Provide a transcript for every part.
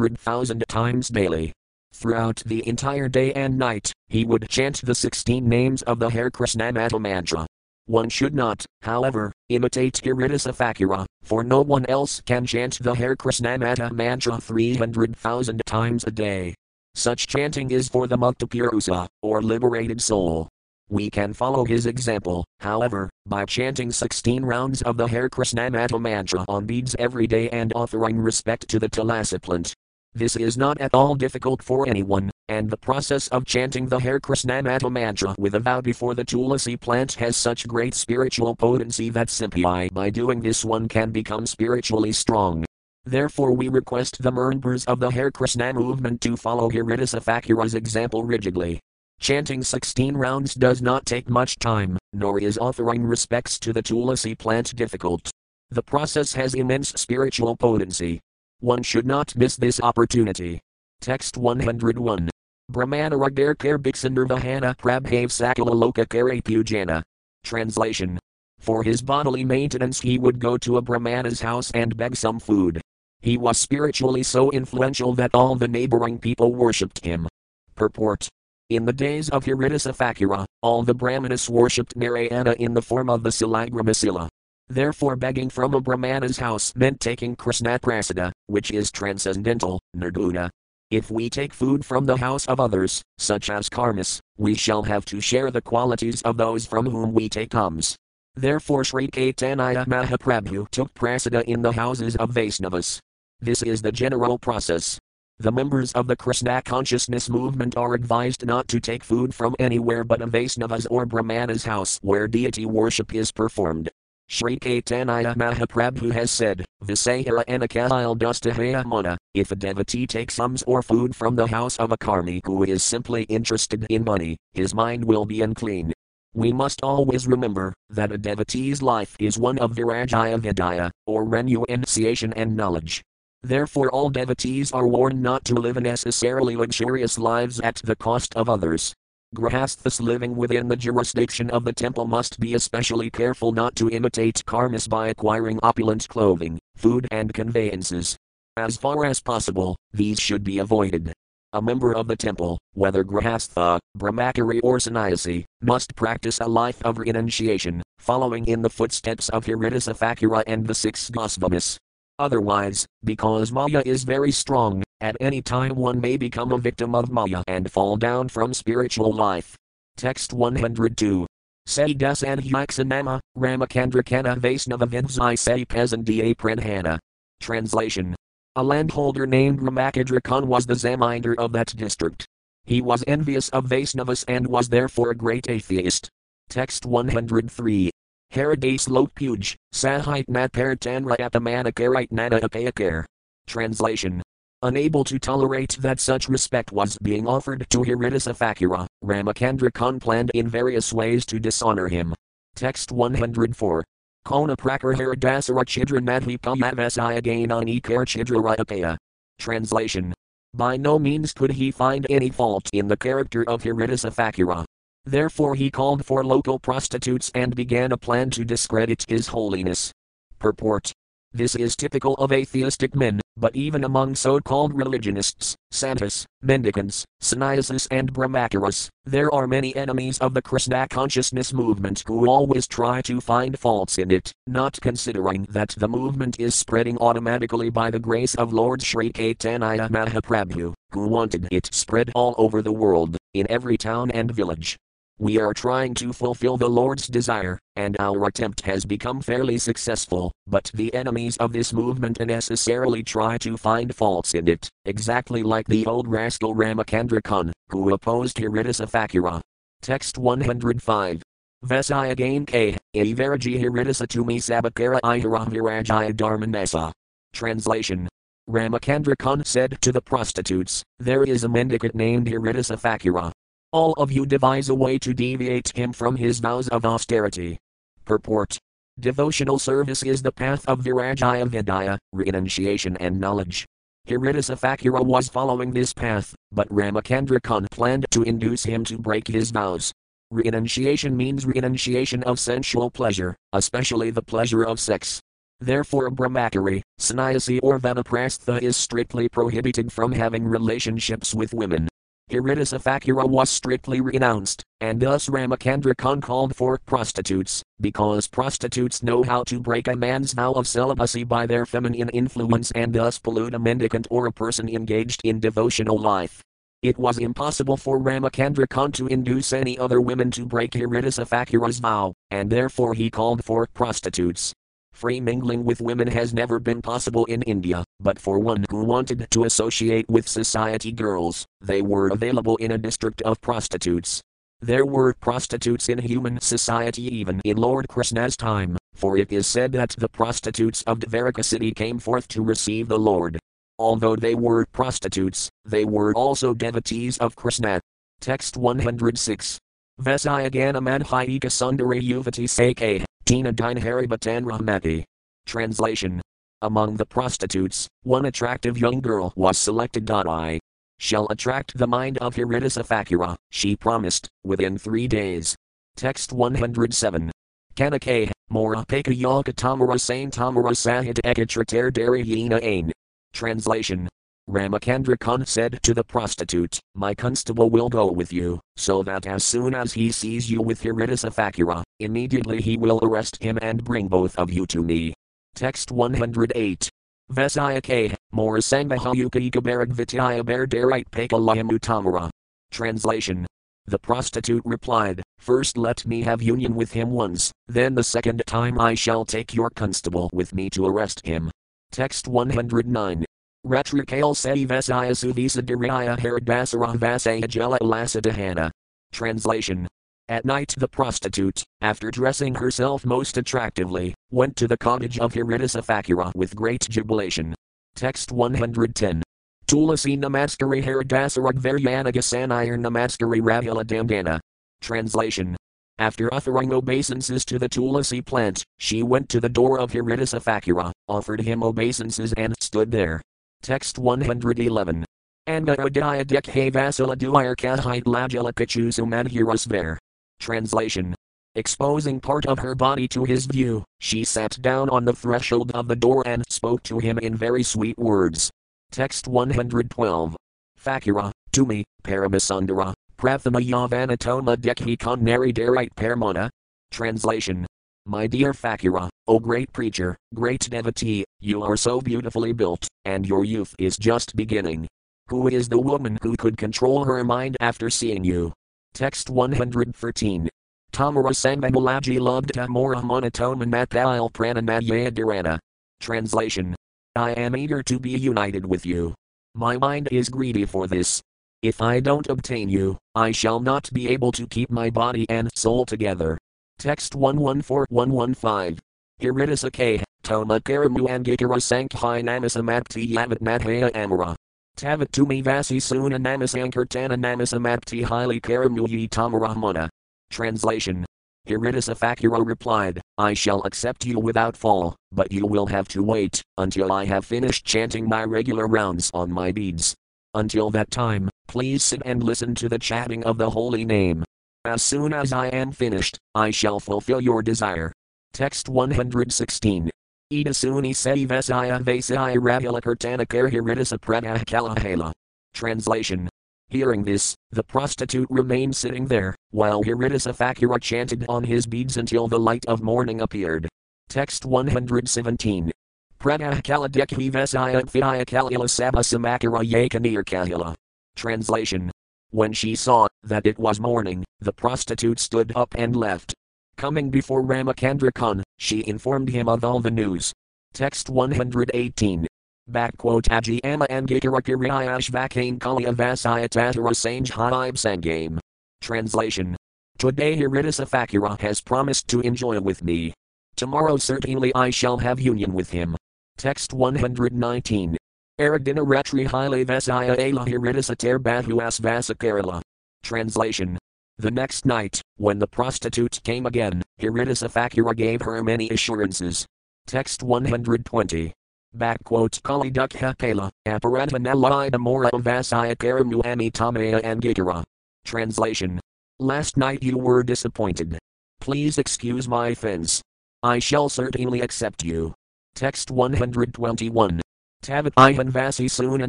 300,000 times daily. Throughout the entire day and night, he would chant the 16 names of the Hare Krishna mantra. One should not, however, imitate Haridasa Thakura, for no one else can chant the Hare Krishna maha-mantra 300,000 times a day. Such chanting is for the Mukta Purusa, or liberated soul. We can follow his example, however, by chanting 16 rounds of the Hare Krishna maha-mantra on beads every day and offering respect to the Tulasi plant. This is not at all difficult for anyone, and the process of chanting the Hare Krishna maha-mantra with a vow before the Tulasi plant has such great spiritual potency that simply by doing this one can become spiritually strong. Therefore, we request the members of the Hare Krishna movement to follow Haridasa Thakura's example rigidly. Chanting 16 rounds does not take much time, nor is offering respects to the Tulasi plant difficult. The process has immense spiritual potency. One should not miss this opportunity. Text 101. Brahmana Brahmanaragdare kare Bhiksanirvahana Prabhav Sakala Loka Kare Pujana. Translation. For his bodily maintenance, he would go to a Brahmana's house and beg some food. He was spiritually so influential that all the neighboring people worshipped him. Purport. In the days of Haridasa Thakura, all the Brahmanas worshipped Narayana in the form of the Salagramasila. Therefore, begging from a Brahmana's house meant taking Krishna Prasada, which is transcendental, Nirguna. If we take food from the house of others, such as karmas, we shall have to share the qualities of those from whom we take alms. Therefore, Sri Caitanya Mahaprabhu took Prasada in the houses of Vaisnavas. This is the general process. The members of the Krishna consciousness movement are advised not to take food from anywhere but a Vaisnava's or Brahmana's house where deity worship is performed. Sri Caitanya Mahaprabhu has said, Visahara Anakahil Dustahaya Mana, if a devotee takes alms or food from the house of a karmi who is simply interested in money, his mind will be unclean. We must always remember that a devotee's life is one of vairagya vidya, or renunciation and knowledge. Therefore, all devotees are warned not to live necessarily luxurious lives at the cost of others. Grahasthas living within the jurisdiction of the temple must be especially careful not to imitate karmas by acquiring opulent clothing, food, and conveyances. As far as possible, these should be avoided. A member of the temple, whether Grahastha, Brahmachari, or Sannyasi, must practice a life of renunciation, following in the footsteps of Haridasa Thakura and the six Gosvamis. Otherwise, because Maya is very strong, at any time one may become a victim of Maya and fall down from spiritual life. Text 102. Say Se Dasanhyaksanama, Ramakandrakana Vaisnava Vidzai Se Pesandiya Pradhana. Translation. A landholder named Ramacandra Khan was the Zamindar of that district. He was envious of Vaisnavas and was therefore a great atheist. Text 103. Haridas Lokpuj, Sahit Natparatanra Apamanakarit Nana Apayakar. Translation. Unable to tolerate that such respect was being offered to Hiridasafakura, Ramacandra Khan planned in various ways to dishonor him. Text 104. Kona Prakar Haridasara Chidra Nadhi Payavasayagainani Kar Chidra. Translation. By no means could he find any fault in the character of Haridasa Thakura. Therefore he called for local prostitutes and began a plan to discredit his holiness. Purport. This is typical of atheistic men, but even among so called religionists, santas, mendicants, sannyasis, and brahmacharis, there are many enemies of the Krishna consciousness movement who always try to find faults in it, not considering that the movement is spreading automatically by the grace of Lord Sri Caitanya Mahaprabhu, who wanted it spread all over the world, in every town and village. We are trying to fulfill the Lord's desire, and our attempt has become fairly successful, but the enemies of this movement necessarily try to find faults in it, exactly like the old rascal Ramacandra Khan, who opposed Haridasa Thakura. Text 105. Vesayagain K. Ivaraji Hiridasa Tumi Sabakara Ihara Virajaya Dharmanesa. Translation. Ramacandra Khan said to the prostitutes, There is a mendicant named Haridasa Thakura, all of you devise a way to deviate him from his vows of austerity. Purport Devotional service is the path of Vairagya Vidya, renunciation and knowledge. Haridasa Thakura was following this path, but Ramacandra Khan planned to induce him to break his vows. Renunciation means renunciation of sensual pleasure, especially the pleasure of sex. Therefore, Brahmachari, sannyasi, or vanaprastha is strictly prohibited from having relationships with women. Haridasa Thakura was strictly renounced, and thus Ramacandra Khan called for prostitutes, because prostitutes know how to break a man's vow of celibacy by their feminine influence and thus pollute a mendicant or a person engaged in devotional life. It was impossible for Ramacandra Khan to induce any other women to break Haridasa Thakura's vow, and therefore he called for prostitutes. Free mingling with women has never been possible in India, but for one who wanted to associate with society girls, they were available in a district of prostitutes. There were prostitutes in human society even in Lord Krishna's time, for it is said that the prostitutes of Dvaraka city came forth to receive the Lord. Although they were prostitutes, they were also devotees of Krishna. Text 106. Vesayagana Madhyika Sundari Yuvati Sake. Tina Dinharibatan Rahmati. Translation Among the prostitutes, one attractive young girl was selected. I shall attract the mind of Haridasa Thakura, she promised, within three days. Text 107. Kanake, Mora Peka Yalka Tamara Sain Tamara Sahit Ekatrater Darihina Ain. Translation Ramacandra Khan said to the prostitute, My constable will go with you, so that as soon as he sees you with Haridasa Thakura, immediately he will arrest him and bring both of you to me. Text 108. Vesayake, Morasangahayuka Ikabarag Vityaya Berdarite Pekalayamutamara. Translation. The prostitute replied, First let me have union with him once, then the second time I shall take your constable with me to arrest him. Text 109. Retrikale se vesaya suvisa diraya haradasara vasaya jela elasadahana. Translation. At night the prostitute, after dressing herself most attractively, went to the cottage of Haridasa Thakura with great jubilation. Text 110. Tulasi Namaskari Haradasarag Varyanagasanair Namaskari Ravila Damdana. Translation. After offering obeisances to the Tulasi plant, she went to the door of Haridasa Thakura, offered him obeisances and stood there. Text 111. Anga Udaya Dekhe Vasila Duir Pichusu Madhurasver. Translation. Exposing part of her body to his view, she sat down on the threshold of the door and spoke to him in very sweet words. Text 112. Fakura, to me, Paramasundara, Prathama Yavanatoma Dekhi Kannari Darite Paramana. Translation. My dear Thakura, O great preacher, great devotee, you are so beautifully built, and your youth is just beginning. Who is the woman who could control her mind after seeing you? Text 113. Tamara Sangmamalaji loved Tamora Monotoma Mathail Pranamaya Dharana. Translation. I am eager to be united with you. My mind is greedy for this. If I don't obtain you, I shall not be able to keep my body and soul together. Text 114115. Hritisake, Toma Karamu Angikara Sankhai Namasamapti Yavat Madhaya Amara. Tavatumi Vasi Suna Namasankirtana Namasamapti Highly Karamuyi Tamarahmana. Translation. Haridasa Thakura replied, I shall accept you without fall, but you will have to wait until I have finished chanting my regular rounds on my beads. Until that time, please sit and listen to the chatting of the holy name. As soon as I am finished, I shall fulfill your desire. Text 116. Idasuni se vesaya vesaya rahila kirtana karhiritasa pradahkalahala. Translation. Hearing this, the prostitute remained sitting there, while Haridasa Thakura chanted on his beads until the light of morning appeared. Text 117. Pradahkala dekhi vesaya kvidaya kalila sabasamakara yakanir kahila. Translation. When she saw that it was morning, the prostitute stood up and left. Coming before Ramacandra Khan, she informed him of all the news. Text 118. Back Backquote Ajiyama Angikarakiriyashvakain Kaliya Vasaya Tatara Sange Haib Sangame. Translation. Today Haridasa Thakura has promised to enjoy with me. Tomorrow certainly I shall have union with him. Text 119. Aradina Retri Hile Vasaya Ela Hritisatare Bahuas Vasakarala. Translation. The next night, when the prostitute came again, Haridasa Thakura gave her many assurances. Text 120. Backquote Kali Dukha Kala, Aparadhanalai Mora Vasaya Karamuami Tamaya Angikara. Translation. Last night you were disappointed. Please excuse my offense. I shall certainly accept you. Text 121. Tavat Ihan Vasi Suna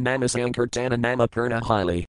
Namasankirtana Nama Purna Hili.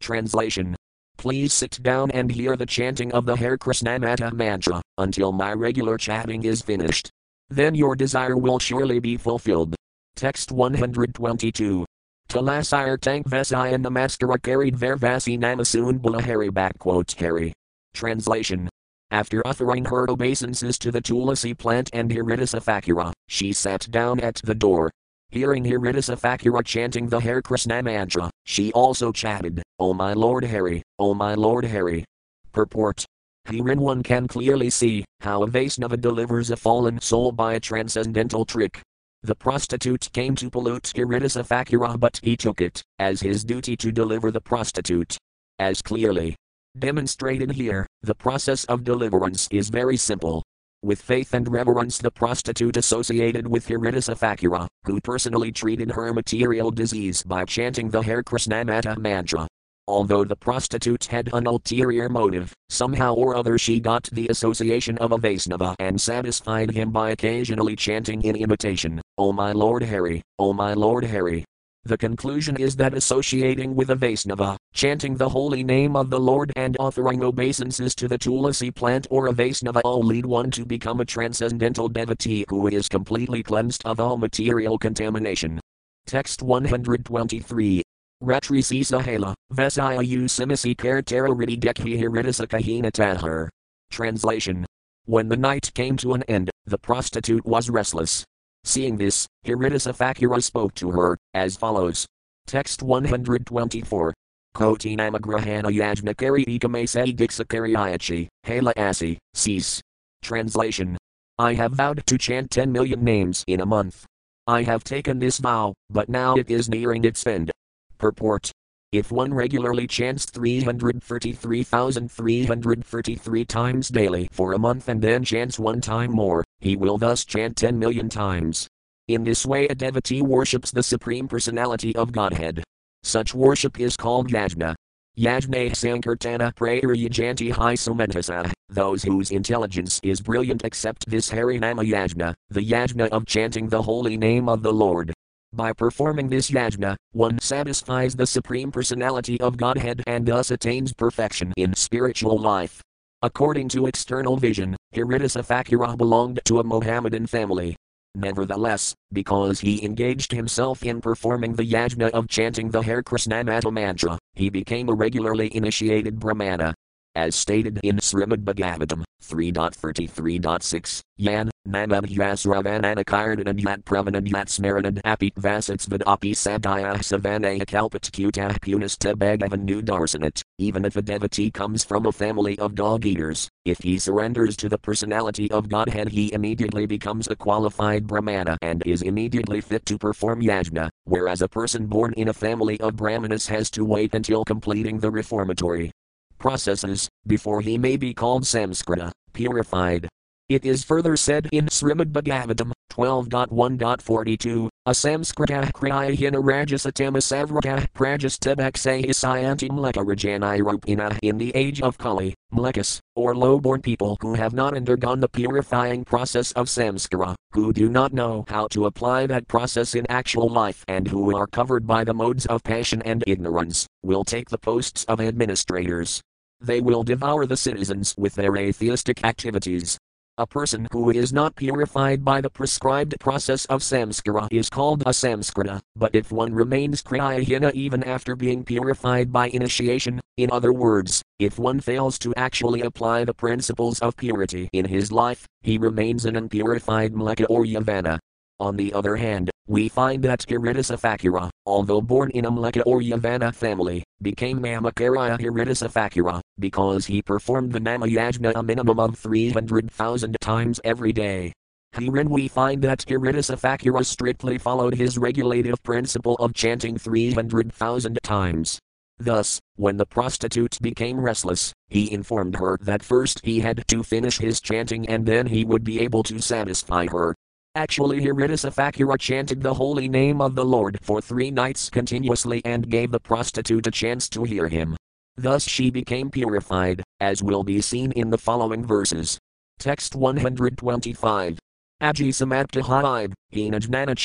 Translation. Please sit down and hear the chanting of the Hare Krishna maha-mantra until my regular chatting is finished. Then your desire will surely be fulfilled. Text 122. Talasire tank Vesaya Namaskara carried Vervasi Namasoon Bulahari Harry. Translation. After offering her obeisances to the Tulasi plant and Haridasa Thakura, she sat down at the door. Hearing Haridasa Thakura chanting the Hare Krishna mantra, she also chatted, O my Lord Hari, O my Lord Hari. Purport. Herein one can clearly see how a Vaisnava delivers a fallen soul by a transcendental trick. The prostitute came to pollute Haridasa Thakura but he took it as his duty to deliver the prostitute. As clearly demonstrated here, the process of deliverance is very simple. With faith and reverence, the prostitute associated with Haridasa Thakura, who personally treated her material disease by chanting the Hare Krishna maha-mantra. Although the prostitute had an ulterior motive, somehow or other she got the association of a Vaisnava and satisfied him by occasionally chanting in imitation, O my Lord Hari, O my Lord Hari, the conclusion is that associating with a Vaisnava, chanting the holy name of the Lord and offering obeisances to the Tulasi plant or a Vaisnava all lead one to become a transcendental devotee who is completely cleansed of all material contamination. Text 123. Ratri Sisahela, Vesaya Usimisi Kartara Ridi Dekhi Hiridasa Kahina Tahar. Translation. When the night came to an end, the prostitute was restless, Seeing this, Haridasa Thakura spoke to her, as follows. Text 124. Koti namagrahana yajnakari ikamase diksakariyachi, hala asi, cease. Translation. I have vowed to chant 10 million names in a month. I have taken this vow, but now it is nearing its end. Purport. If one regularly chants 333,333 times daily for a month and then chants one time more, he will thus chant 10 million times. In this way, a devotee worships the Supreme Personality of Godhead. Such worship is called yajna. Yajna Sankirtana Prayarayajanti Hi Sumentasa, those whose intelligence is brilliant accept this Harinama Yajna, the Yajna of chanting the holy name of the Lord. By performing this yajna, one satisfies the Supreme Personality of Godhead and thus attains perfection in spiritual life. According to external vision, Haridasa Thakura belonged to a Mohammedan family. Nevertheless, because he engaged himself in performing the yajna of chanting the Hare Krishna maha-mantra, he became a regularly initiated Brahmana. As stated in Srimad Bhagavatam 3.33.6, Yan, Namabhyasravananakardan Yat Pravanad Smaranan Apit Vasitsvad Api Sabdaya Savanaya Kalpat Kutah Punasta Bhagavan. Even if a devotee comes from a family of dog eaters, if he surrenders to the personality of Godhead, he immediately becomes a qualified Brahmana and is immediately fit to perform yajna, whereas a person born in a family of Brahmanas has to wait until completing the reformatory processes before he may be called Samskrita, purified. It is further said in Srimad Bhagavatam 12.1.42, a Samskrita kriyahina rajasatama savrata prajastebakse isayanti mleka rajanai rupina in the age of Kali, mlecchas, or low-born people who have not undergone the purifying process of samskara, who do not know how to apply that process in actual life and who are covered by the modes of passion and ignorance, will take the posts of administrators. They will devour the citizens with their atheistic activities, a person who is not purified by the prescribed process of samskara is called a samskrita, but if one remains kriyahina even after being purified by initiation, in other words, if one fails to actually apply the principles of purity in his life, he remains an unpurified mleccha or yavana. On the other hand, we find that Haridasa Thakura, although born in a Mleccha or Yavana family, became Namacarya Hiridasafakura, because he performed the Namayajna a minimum of 300,000 times every day. Herein we find that Haridasa Thakura strictly followed his regulative principle of chanting 300,000 times. Thus, when the prostitute became restless, he informed her that first he had to finish his chanting and then he would be able to satisfy her. Actually, Haridasa Thakura chanted the holy name of the Lord for three nights continuously and gave the prostitute a chance to hear him. Thus she became purified, as will be seen in the following verses. Text 125. Aji Samatka Haib, Hinajnana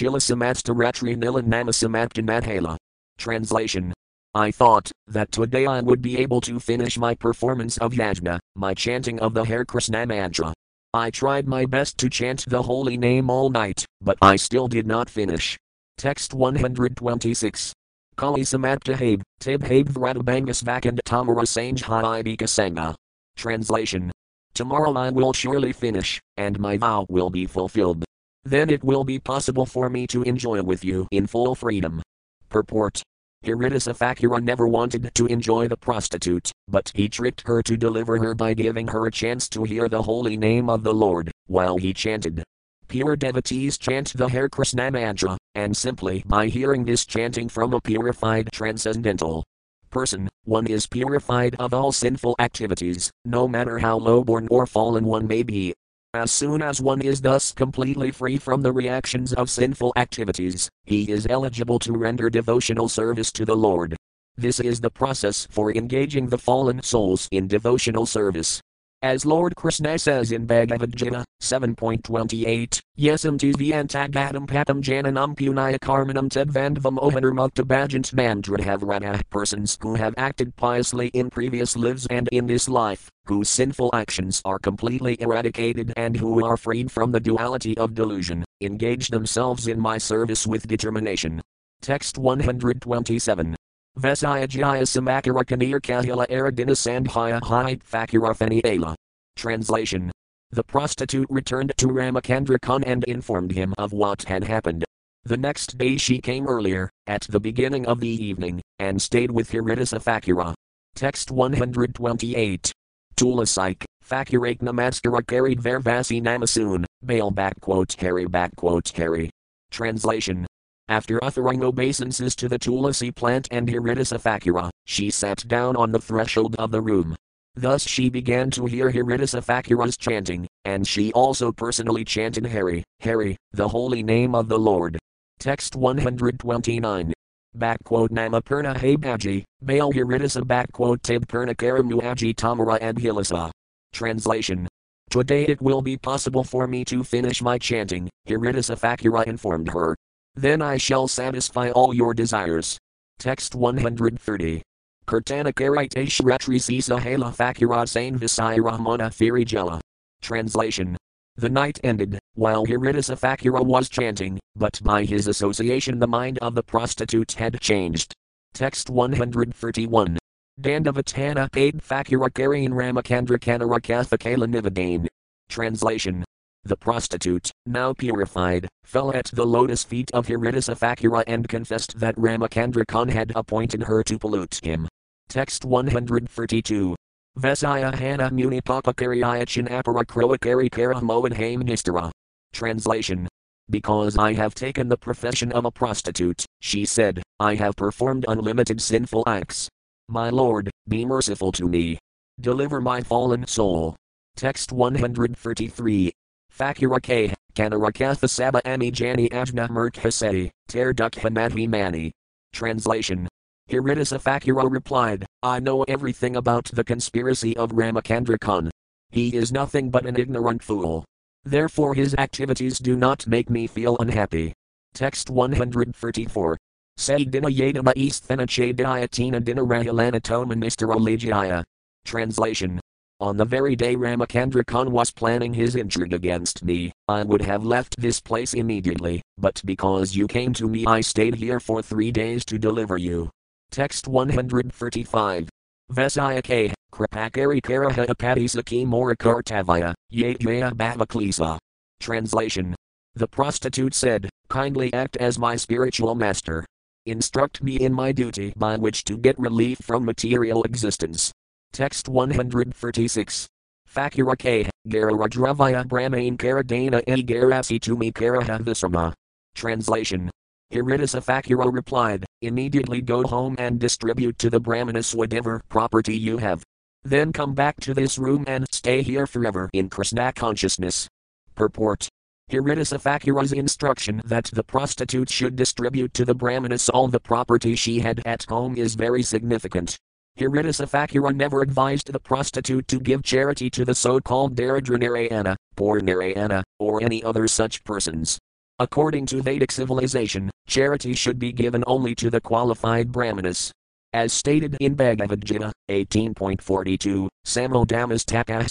Translation I thought that today I would be able to finish my performance of yajna, my chanting of the Hare Krishna mantra. I tried my best to chant the holy name all night, but I still did not finish. Text 126. Kali Samatka Habe, Tib Habe Vratabangas Vakand Tamara Sange Haibika Sangha. Translation Tomorrow I will surely finish, and my vow will be fulfilled. Then it will be possible for me to enjoy with you in full freedom. Purport Haridasa Thakura never wanted to enjoy the prostitute, but he tricked her to deliver her by giving her a chance to hear the holy name of the Lord, while he chanted. Pure devotees chant the Hare Krishna mantra, and simply by hearing this chanting from a purified transcendental person, one is purified of all sinful activities, no matter how lowborn or fallen one may be. As soon as one is thus completely free from the reactions of sinful activities, he is eligible to render devotional service to the Lord. This is the process for engaging the fallen souls in devotional service. As Lord Krishna says in Bhagavad Gita 7.28, Yesam tisvyantagadam patam jananam punaya karmanam tedvandvam ohanarmukta bhajant mandrahavrata persons who have acted piously in previous lives and in this life, whose sinful actions are completely eradicated and who are freed from the duality of delusion, engage themselves in my service with determination. Text 127. Vesaya Jaya Samakara Kanir Kahila Aradina Sandhaya Hyat Fakira Feniala. Translation The prostitute returned to Ramacandra Khan and informed him of what had happened. The next day she came earlier, at the beginning of the evening, and stayed with Haridasa Thakura. Text 128. Tulasike, Fakurake Namaskara carried Vervasi Namasoon, bail backquote Harry backquote Harry. Translation after uttering obeisances to the tulasi plant and Haridasa Thakura, she sat down on the threshold of the room. Thus she began to hear Haridasa Thakura's chanting, and she also personally chanted Hari, Hari, the holy name of the Lord. Text 129. Backquote Namapurna Habaji, Baal Hiridasa backquote Tabpurna Karamuaji Tamara and Hilasa. Translation Today it will be possible for me to finish my chanting, Haridasa Thakura informed her. Then I shall satisfy all your desires. Text 130. Kirtanakarite Shratri Sisa Hala Fakira Sain Visai Firijela. Translation. The night ended, while Haridasa Thakura was chanting, but by his association the mind of the prostitute had changed. Text 131. Dandavatana paid Fakira Karian Ramakandra Kanarakatha Nivadane. Translation. The prostitute, now purified, fell at the lotus feet of Haridasa Thakura and confessed that Ramacandra Khan had appointed her to pollute him. Text 132. Vesaya Hana Muni Papakariya Chinapara Kroakari Karamoan Haim Nistara. Translation. Because I have taken the profession of a prostitute, she said, I have performed unlimited sinful acts. My Lord, be merciful to me. Deliver my fallen soul. Text 133. Fakura K, Kanarakatha Ami Jani Ajna Murkhaseti, Ter Dukha Mani. Translation Haridasa Thakura replied, I know everything about the conspiracy of Ramacandra Khan. He is nothing but an ignorant fool. Therefore his activities do not make me feel unhappy. Text 134. Say dina yadama isthena chadiatina dina rahilanatoma nistara Translation on the very day Ramacandra Khan was planning his intrigue against me, I would have left this place immediately, but because you came to me, I stayed here for three days to deliver you. Text 135. Vesayake, Kripakari Karaha Apadisaki Morakartavaya, Yaya Bhavaklisa. Translation. The prostitute said, Kindly act as my spiritual master. Instruct me in my duty by which to get relief from material existence. Text 136. Fakura K. Gararajravaya Brahmain Karadana E Garasi Tumi Karaha Visrama. Translation. Haridasa Thakura replied, Immediately go home and distribute to the Brahmanas whatever property you have. Then come back to this room and stay here forever in Krishna consciousness. Purport. Haridasa Thakura's instruction that the prostitute should distribute to the Brahmanas all the property she had at home is very significant. Haridasa Thakura never advised the prostitute to give charity to the so called Daridra Narayana, poor Narayana, or any other such persons. According to Vedic civilization, charity should be given only to the qualified brahmanas. As stated in Bhagavad Gita 18.42, Samodamas takah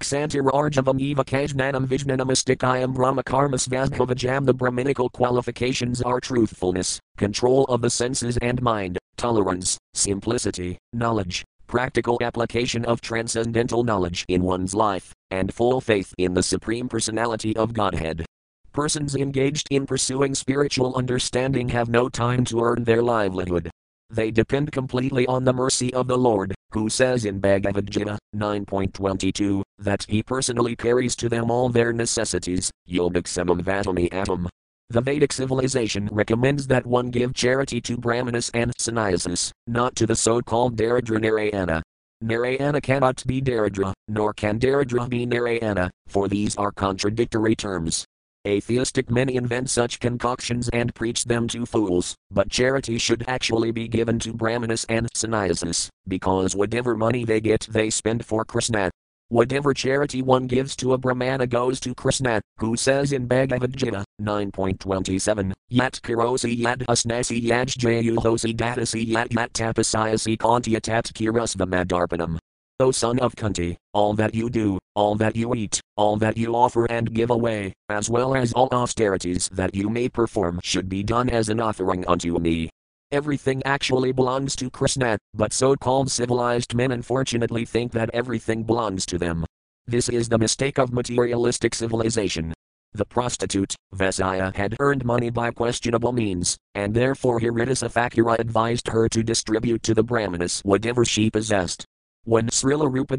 Xantirarjavam eva kajnanam vijnanamastikayam brahmakarmas vasbhavajam The Brahminical qualifications are truthfulness, control of the senses and mind, tolerance, simplicity, knowledge, practical application of transcendental knowledge in one's life, and full faith in the Supreme Personality of Godhead. Persons engaged in pursuing spiritual understanding have no time to earn their livelihood. They depend completely on the mercy of the Lord, who says in Bhagavad Gita 9.22 that he personally carries to them all their necessities. Yogaksamam Vatami Atom. The Vedic civilization recommends that one give charity to Brahmanas and Sannyasis, not to the so called Daridra Narayana. Narayana cannot be Daridra, nor can Daridra be Narayana, for these are contradictory terms. Atheistic men invent such concoctions and preach them to fools, but charity should actually be given to Brahmanas and Sannyasis, because whatever money they get they spend for Krishna. Whatever charity one gives to a Brahmana goes to Krishna, who says in Bhagavad Gita 9.27, Yat karosi yat asnasi yajjayuhosi datasi yat yat tapasayasi kantya tat kirasvamadarpanam. O son of Kunti, all that you do, all that you eat, all that you offer and give away, as well as all austerities that you may perform, should be done as an offering unto me. Everything actually belongs to Krishna, but so called civilized men unfortunately think that everything belongs to them. This is the mistake of materialistic civilization. The prostitute, Vasaya, had earned money by questionable means, and therefore Haridasa Thakura advised her to distribute to the Brahmanas whatever she possessed. When Srila Rupa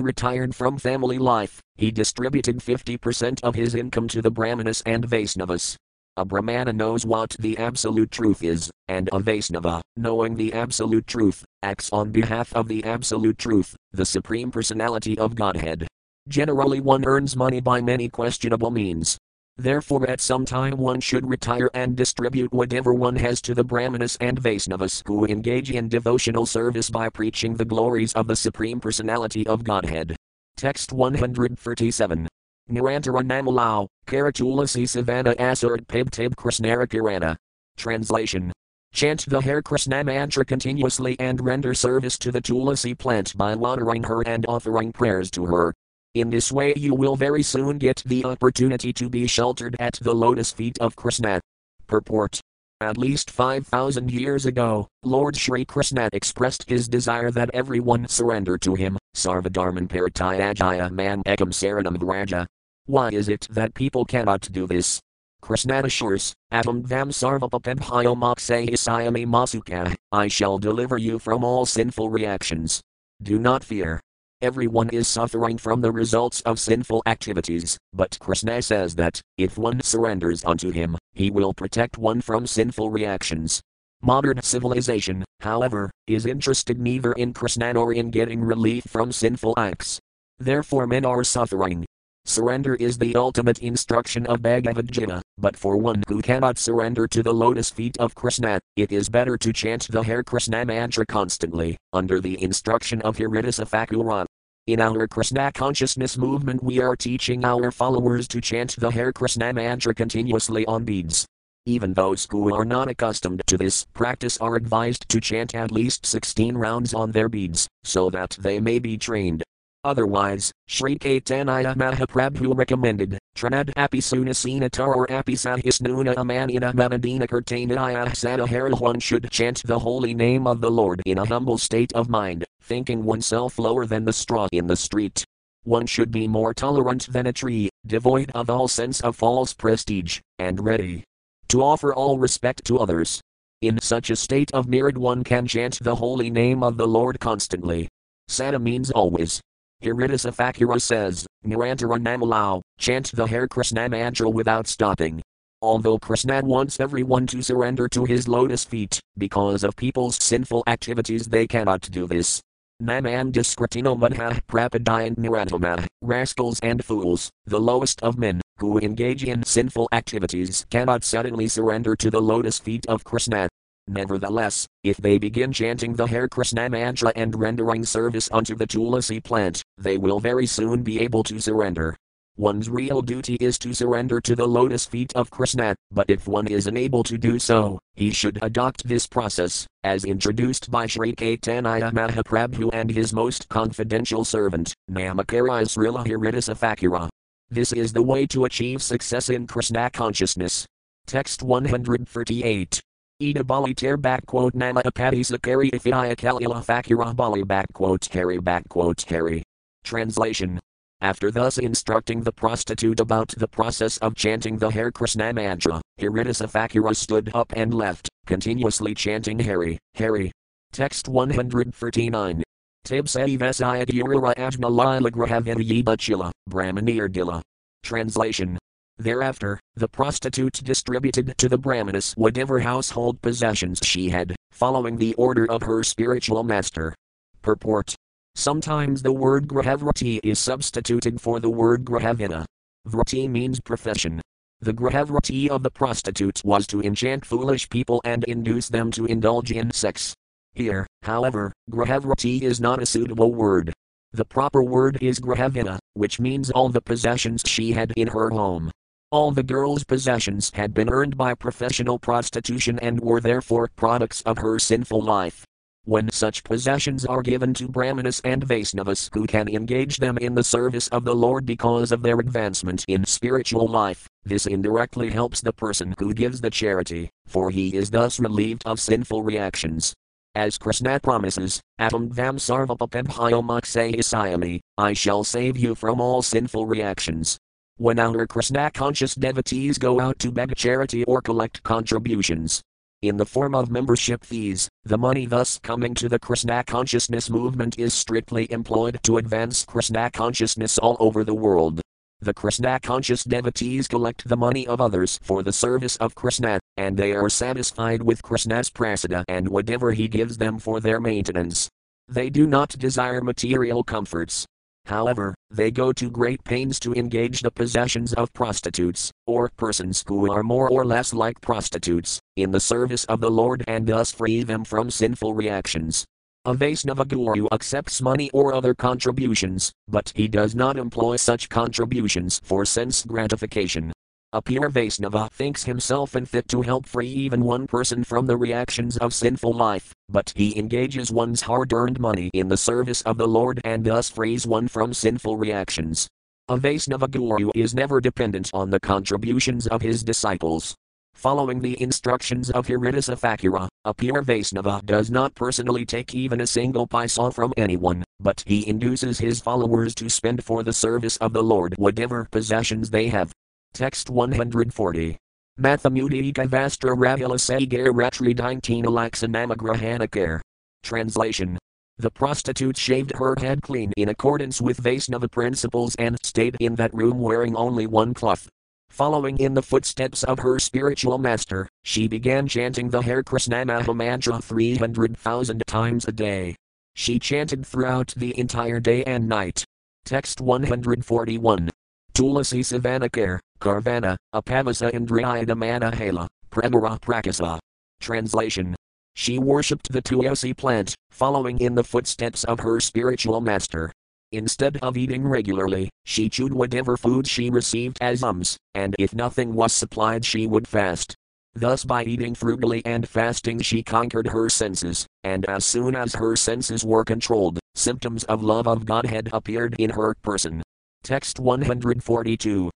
retired from family life, he distributed 50% of his income to the Brahmanas and Vaisnavas. A Brahmana knows what the absolute truth is, and a Vaisnava, knowing the absolute truth, acts on behalf of the absolute truth, the Supreme Personality of Godhead. Generally, one earns money by many questionable means, Therefore, at some time one should retire and distribute whatever one has to the Brahmanas and Vaisnavas who engage in devotional service by preaching the glories of the Supreme Personality of Godhead. Text 137. Nirantara Namalau, Karatulasi Savana Asurt Pibtib Krishnara Kirana. Translation. Chant the Hare Krishna mantra continuously and render service to the Tulasi plant by watering her and offering prayers to her. In this way, you will very soon get the opportunity to be sheltered at the lotus feet of Krishna. Purport At least 5,000 years ago, Lord Sri Krishna expressed his desire that everyone surrender to him, Sarvadharman Paritayajaya Man Ekam Saranam Vraja. Why is it that people cannot do this? Krishna assures, Atam Vam Sarvapapebhyo Mokse Isayami Masuka, I shall deliver you from all sinful reactions. Do not fear, Everyone is suffering from the results of sinful activities, but Krishna says that, if one surrenders unto him, he will protect one from sinful reactions. Modern civilization, however, is interested neither in Krishna nor in getting relief from sinful acts. Therefore, men are suffering. Surrender is the ultimate instruction of Bhagavad Gita, but for one who cannot surrender to the lotus feet of Krishna, it is better to chant the Hare Krishna mantra constantly, under the instruction of Haridasa Hiridasafakura. In our Krishna consciousness movement, we are teaching our followers to chant the Hare Krishna mantra continuously on beads. Even those who are not accustomed to this practice are advised to chant at least 16 rounds on their beads, so that they may be trained. Otherwise, Sri Caitanya Mahaprabhu recommended, Tranad apisunasina tar apisahisnuna amanina manadina kirtanaya sadahara one should chant the holy name of the Lord in a humble state of mind, thinking oneself lower than the straw in the street. One should be more tolerant than a tree, devoid of all sense of false prestige, and ready to offer all respect to others. In such a state of merit, one can chant the holy name of the Lord constantly. Sada means always, Haridasa Thakura says, Nirantara Namalau, chant the Hare Krishna mantra without stopping. Although Krishna wants everyone to surrender to his lotus feet, because of people's sinful activities they cannot do this. Naman diskritino madha prapadayan rascals and fools, the lowest of men, who engage in sinful activities cannot suddenly surrender to the lotus feet of Krishna. Nevertheless, if they begin chanting the Hare Krishna mantra and rendering service unto the Tulasi plant, they will very soon be able to surrender. One's real duty is to surrender to the lotus feet of Krishna, but if one is unable to do so, he should adopt this process, as introduced by Sri Caitanya Mahaprabhu and his most confidential servant, Namacarya Srila Haridasa Thakura. This is the way to achieve success in Krishna consciousness. Text 138. Ida Bali ter backquote Nama Apati Sakari Ifia Kalila Thakura Bali backquote Harry backquote Harry. Translation after thus instructing the prostitute about the process of chanting the Hare Krishna mantra, Haridasa Thakura stood up and left, continuously chanting Hari, Hari. Text 139. Tibsai Vesaya Durara Ajna Lila Grahavinayeba Chila, Brahmanir Dila. Translation. Thereafter, the prostitute distributed to the Brahmanas whatever household possessions she had, following the order of her spiritual master. Purport Sometimes the word grahavrati is substituted for the word grahavina. Vrati means profession. The grahavrati of the prostitute was to enchant foolish people and induce them to indulge in sex. Here, however, grahavrati is not a suitable word. The proper word is grahavina, which means all the possessions she had in her home. All the girl's possessions had been earned by professional prostitution and were therefore products of her sinful life. When such possessions are given to Brahmanas and Vaisnavas who can engage them in the service of the Lord because of their advancement in spiritual life, this indirectly helps the person who gives the charity, for he is thus relieved of sinful reactions. As Krishna promises, Atam Vam Sarvapapebhyomaksayasayami, I shall save you from all sinful reactions. When our Krishna conscious devotees go out to beg charity or collect contributions, in the form of membership fees. The money thus coming to the Krishna consciousness movement is strictly employed to advance Krishna consciousness all over the world. The Krishna conscious devotees collect the money of others for the service of Krishna, and they are satisfied with Krishna's prasada and whatever he gives them for their maintenance. They do not desire material comforts, However, they go to great pains to engage the possessions of prostitutes, or persons who are more or less like prostitutes, in the service of the Lord and thus free them from sinful reactions. A Vaisnava Guru accepts money or other contributions, but he does not employ such contributions for sense gratification. A pure Vaisnava thinks himself unfit to help free even one person from the reactions of sinful life, but he engages one's hard earned money in the service of the Lord and thus frees one from sinful reactions. A Vaisnava Guru is never dependent on the contributions of his disciples. Following the instructions of Haridasa Thakura, a pure Vaisnava does not personally take even a single paisa from anyone, but he induces his followers to spend for the service of the Lord whatever possessions they have, Text 140. Mathamudika Vastra Ravula Sagar Ratri 19 Alaxanamagrahanakar. Translation. The prostitute shaved her head clean in accordance with Vaisnava principles and stayed in that room wearing only one cloth. Following in the footsteps of her spiritual master, she began chanting the Hare Krishna Maha Mantra 300,000 times a day. She chanted throughout the entire day and night. Text 141. Tulasi Savanakar, Karvana, Apavasa Indriyadamana Hala, Premara Prakasa. Translation She worshipped the Tulasi plant, following in the footsteps of her spiritual master. Instead of eating regularly, she chewed whatever food she received as alms, and if nothing was supplied, she would fast. Thus, by eating frugally and fasting, she conquered her senses, and as soon as her senses were controlled, symptoms of love of Godhead appeared in her person. Text 142.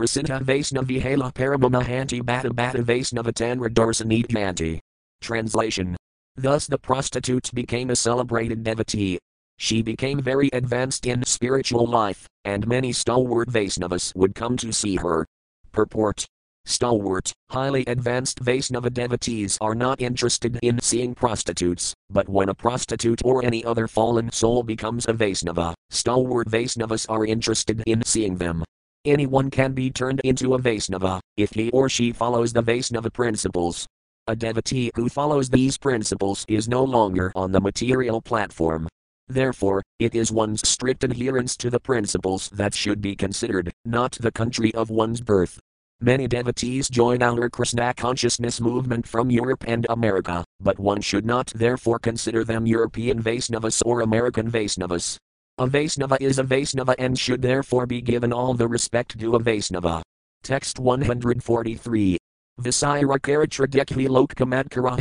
Prasiddha Vaisnavihala Paramamahanti Bata Bata Vaisnavatanra Darsanidhanti. Translation. Thus the prostitute became a celebrated devotee. She became very advanced in spiritual life, and many stalwart Vaisnavas would come to see her. Purport Stalwart, highly advanced Vaisnava devotees are not interested in seeing prostitutes, but when a prostitute or any other fallen soul becomes a Vaisnava, stalwart Vaisnavas are interested in seeing them. Anyone can be turned into a Vaisnava if he or she follows the Vaisnava principles. A devotee who follows these principles is no longer on the material platform. Therefore, it is one's strict adherence to the principles that should be considered, not the country of one's birth. Many devotees join our Krishna consciousness movement from Europe and America, but one should not therefore consider them European Vaisnavas or American Vaisnavas. A Vaisnava is a Vaisnava and should therefore be given all the respect due a Vaisnava. Text 143. Visira Karatra Dekhi Lokkamadkara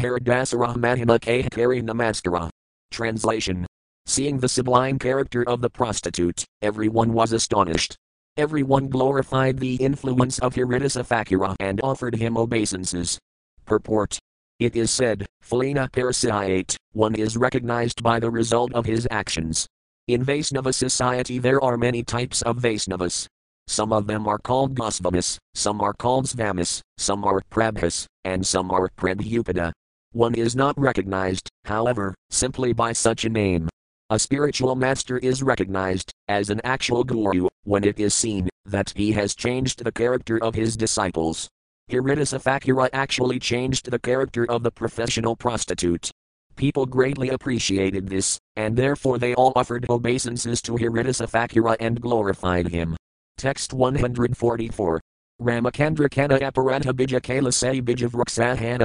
Mahima Kahari Namaskara. Translation. Seeing the sublime character of the prostitute, everyone was astonished. Everyone glorified the influence of Haridasa Thakura and offered him obeisances. Purport. It is said, Phalina Parasiate, one is recognized by the result of his actions. In Vaisnava society there are many types of Vaisnavas. Some of them are called Gosvamis, some are called Svamis, some are Prabhus, and some are Prabhupada. One is not recognized, however, simply by such a name. A spiritual master is recognized as an actual guru when it is seen that he has changed the character of his disciples. Haridasa Thakura actually changed the character of the professional prostitute. People greatly appreciated this, and therefore they all offered obeisances to Haridasa Thakura and glorified him. Text 144. Ramacandra Kana Aparanta Bija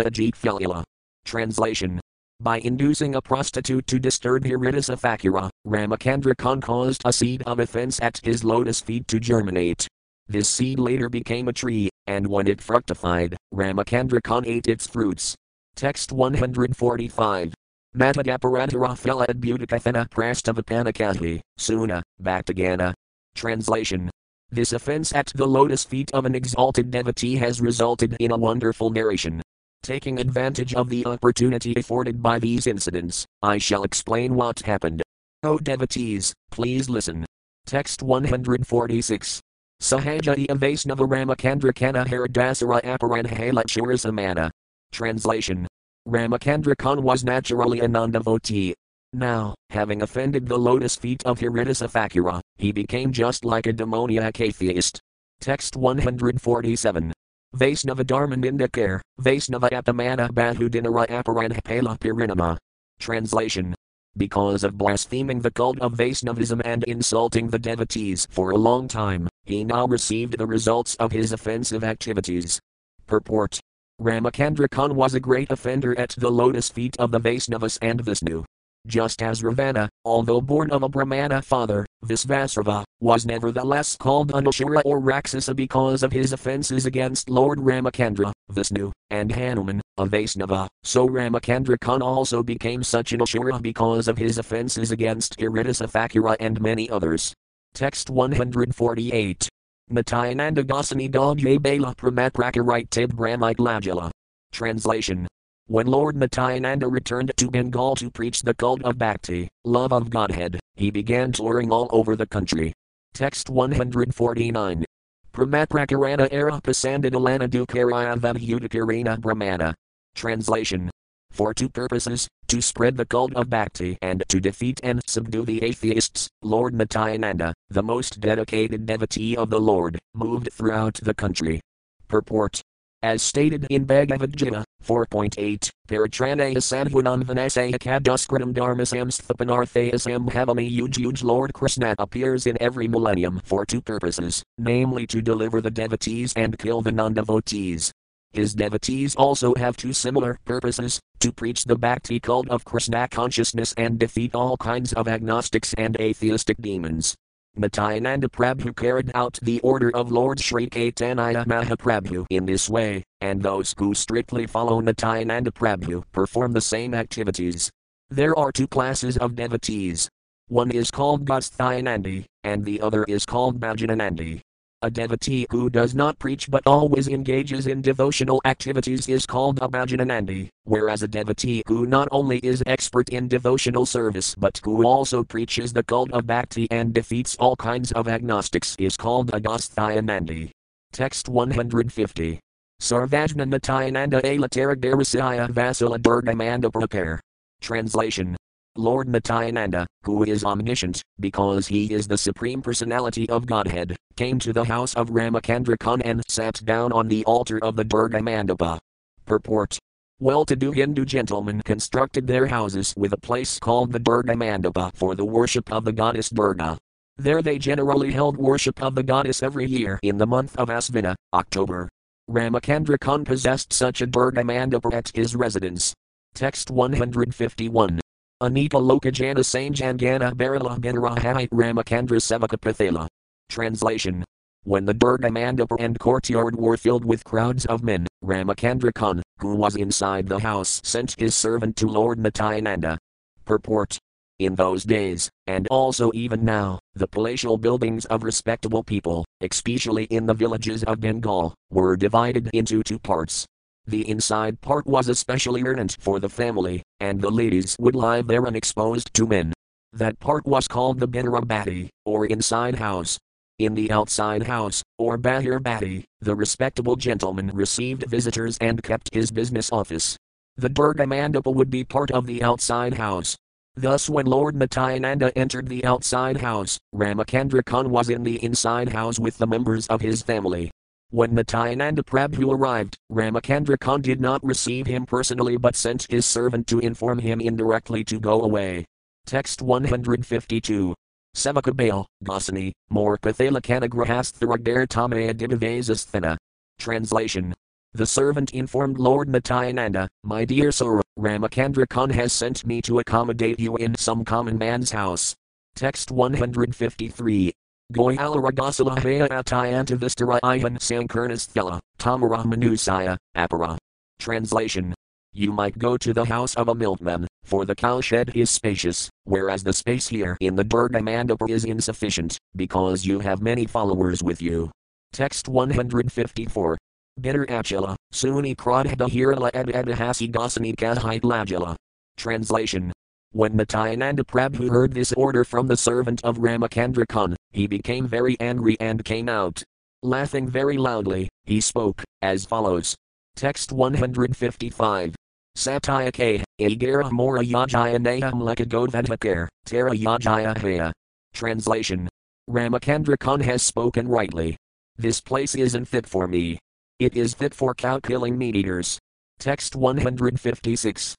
Ajit. Translation. By inducing a prostitute to disturb Hiridasafakura, Ramacandra Khan caused a seed of offense at his lotus feet to germinate. This seed later became a tree, and when it fructified, Ramacandra Khan ate its fruits. Text 145. Matadaparantara Phila Adbutakathana Prastavapanakahi, Suna, Bhaktagana. Translation. This offense at the lotus feet of an exalted devotee has resulted in a wonderful narration. Taking advantage of the opportunity afforded by these incidents, I shall explain what happened. O devotees, please listen. Text 146. Sahajati Avasnava Ramacandra Kana Haradasara Aparanhala Churasamana. Translation Ramacandra Khan was naturally a non devotee. Now, having offended the lotus feet of Haridasa Thakura, he became just like a demoniac atheist. Text 147. Vaisnava Dharmanindakar, Vaisnava Apamana Bahudinara Aparanhapala Pirinama. Translation. Because of blaspheming the cult of Vaisnavism and insulting the devotees for a long time, he now received the results of his offensive activities. Purport Ramacandra Khan was a great offender at the lotus feet of the Vaisnavas and Vishnu. Just as Ravana, although born of a Brahmana father, Visvasrava, was nevertheless called Anashura or Rakshasa because of his offences against Lord Ramacandra, Vishnu, and Hanuman, a Vaisnava, so Ramacandra Khan also became such an Ashura because of his offences against Haridasa Thakura and many others. Text 148. Nityananda Gosani Dalje Bala Pramaprakarite Tib Brahmite Lajala. Translation. When Lord Nityananda returned to Bengal to preach the cult of Bhakti, love of Godhead, he began touring all over the country. Text 149. Pramaprakarana era pasandidalana dukaraya vabhudakarina brahmana. Translation. For two purposes, to spread the cult of Bhakti and to defeat and subdue the atheists, Lord Nityananda, the most dedicated devotee of the Lord, moved throughout the country. Purport. As stated in Bhagavad Gita 4.8, Paratranaya Sadhunam Vanasaya Kaduskritam Dharmasamsthapanarthayasam Havami Yuj Lord Krishna appears in every millennium for two purposes, namely to deliver the devotees and kill the non devotees. His devotees also have two similar purposes to preach the bhakti cult of Krishna consciousness and defeat all kinds of agnostics and atheistic demons. Nityananda Prabhu carried out the order of Lord Sri Caitanya Mahaprabhu in this way, and those who strictly follow Nityananda Prabhu perform the same activities. There are two classes of devotees. One is called Gosthyanandi, and the other is called Bhajananandi. A devotee who does not preach but always engages in devotional activities is called a Bhajananandi, whereas a devotee who not only is expert in devotional service but who also preaches the cult of bhakti and defeats all kinds of agnostics is called a Gosthyanandi. Text 150. Sarvajna Nityananda Alataragdarasaya Vasila Durgamanda Prepare. Translation Lord Nityananda, who is omniscient, because he is the Supreme Personality of Godhead, came to the house of Ramacandra Khan and sat down on the altar of the Durga Mandapa. Purport Well to do Hindu gentlemen constructed their houses with a place called the Durga Mandapa for the worship of the goddess Durga. There they generally held worship of the goddess every year in the month of Asvina, October. Ramacandra Khan possessed such a Durga Mandapa at his residence. Text 151. Anika Lokajana Sanjangana Barala Binarahai Ramacandra Sevaka Pathala. Translation. When the Durga Mandapa and courtyard were filled with crowds of men, Ramacandra Khan, who was inside the house, sent his servant to Lord Nityananda. Purport. In those days, and also even now, the palatial buildings of respectable people, especially in the villages of Bengal, were divided into two parts. The inside part was especially earnest for the family, and the ladies would lie there unexposed to men. That part was called the Binarabati, or inside house. In the outside house, or Bahir Bati, the respectable gentleman received visitors and kept his business office. The Durga Mandapa would be part of the outside house. Thus, when Lord Nityananda entered the outside house, Ramacandra Khan was in the inside house with the members of his family. When Nityananda Prabhu arrived, Ramacandra Khan did not receive him personally but sent his servant to inform him indirectly to go away. Text 152. Sevakabale, Gosani, more Pathalakanagrahastharagdare Tamaya Dibavasasthana. Translation. The servant informed Lord Nityananda, My dear sir, Ramacandra Khan has sent me to accommodate you in some common man's house. Text 153. Goyalaragasala Atayantavistara Ihan Sankarnasthela, Tamara Manusaya, Apara. Translation. You might go to the house of a milkman, for the cowshed is spacious, whereas the space here in the Durga Mandapa is insufficient, because you have many followers with you. Text 154. Bitter Achila, Suni Kradha Hirala Ed Edahasi Gosani Kahite Lajala. Translation. When Nityananda Prabhu heard this order from the servant of Ramacandra Khan, he became very angry and came out. Laughing very loudly, he spoke, as follows. Text 155. Satyake, Agara Mora Yajaya Naham Lekagodvadvakar, Tara Yajaya Haya. Translation. Ramacandra Khan has spoken rightly. This place isn't fit for me. It is fit for cow killing meat eaters. Text 156.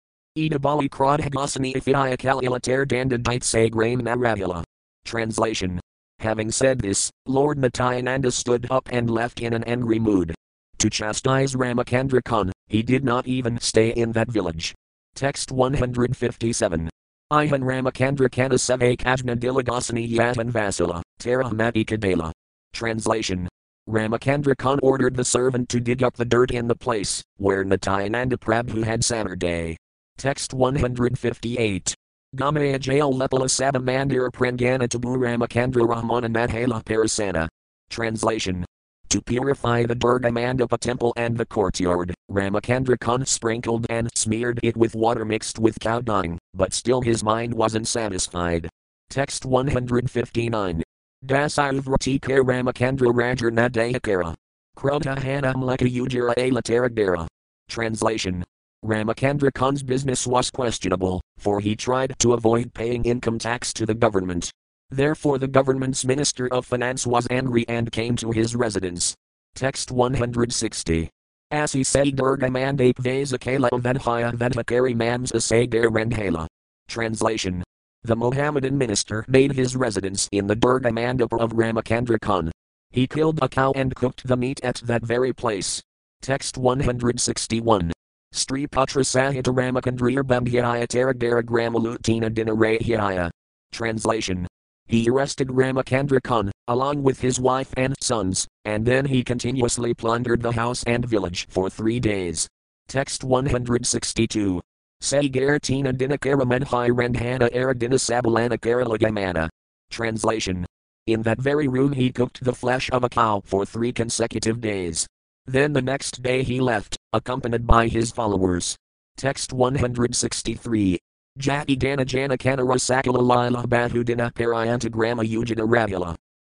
Translation. Having said this, Lord Nityananda stood up and left in an angry mood. To chastise Ramacandra Khan, he did not even stay in that village. Text 157. Ihan Ramacandra Kana Seve Kajna Dilagasani Yatan Vasila, Mati Kadala. Translation. Ramacandra Khan ordered the servant to dig up the dirt in the place where Nityananda Prabhu had Saturday. Text 158. Gamaya Jail Lepala Sabamandir Prangana Tabu Ramacandra Rahmana Madhala Parasana. Translation. To purify the Durga Mandapa temple and the courtyard, Ramacandra Khan sprinkled and smeared it with water mixed with cow dung, but still his mind wasn't satisfied. Text 159. Dasayuvrati Ramacandra Rajarna Dayakara. Krota Hanam Leka Ujira. Translation. Ramacandra Khan's business was questionable, for he tried to avoid paying income tax to the government. Therefore, the government's Minister of Finance was angry and came to his residence. Text 160. As Asi say Durga Mandate Vasakala Vedhaya Vedhakari Mamsa Sagar Rendhala. Translation. The Mohammedan minister made his residence in the Durga Mandapa of Ramacandra Khan. He killed a cow and cooked the meat at that very place. Text 161. Sri Taragdara Gramalutina Dinarayhyaya. Translation. He arrested Ramacandra Khan, along with his wife and sons, and then he continuously plundered the house and village for three days. Text 162. Sagartina Dinakara Medhai Randhana Aradina Sabalana Karalagamana. Translation. In that very room he cooked the flesh of a cow for three consecutive days. Then the next day he left, accompanied by his followers. Text 163. Jati Dana Jana Sakala Lila Bahudina.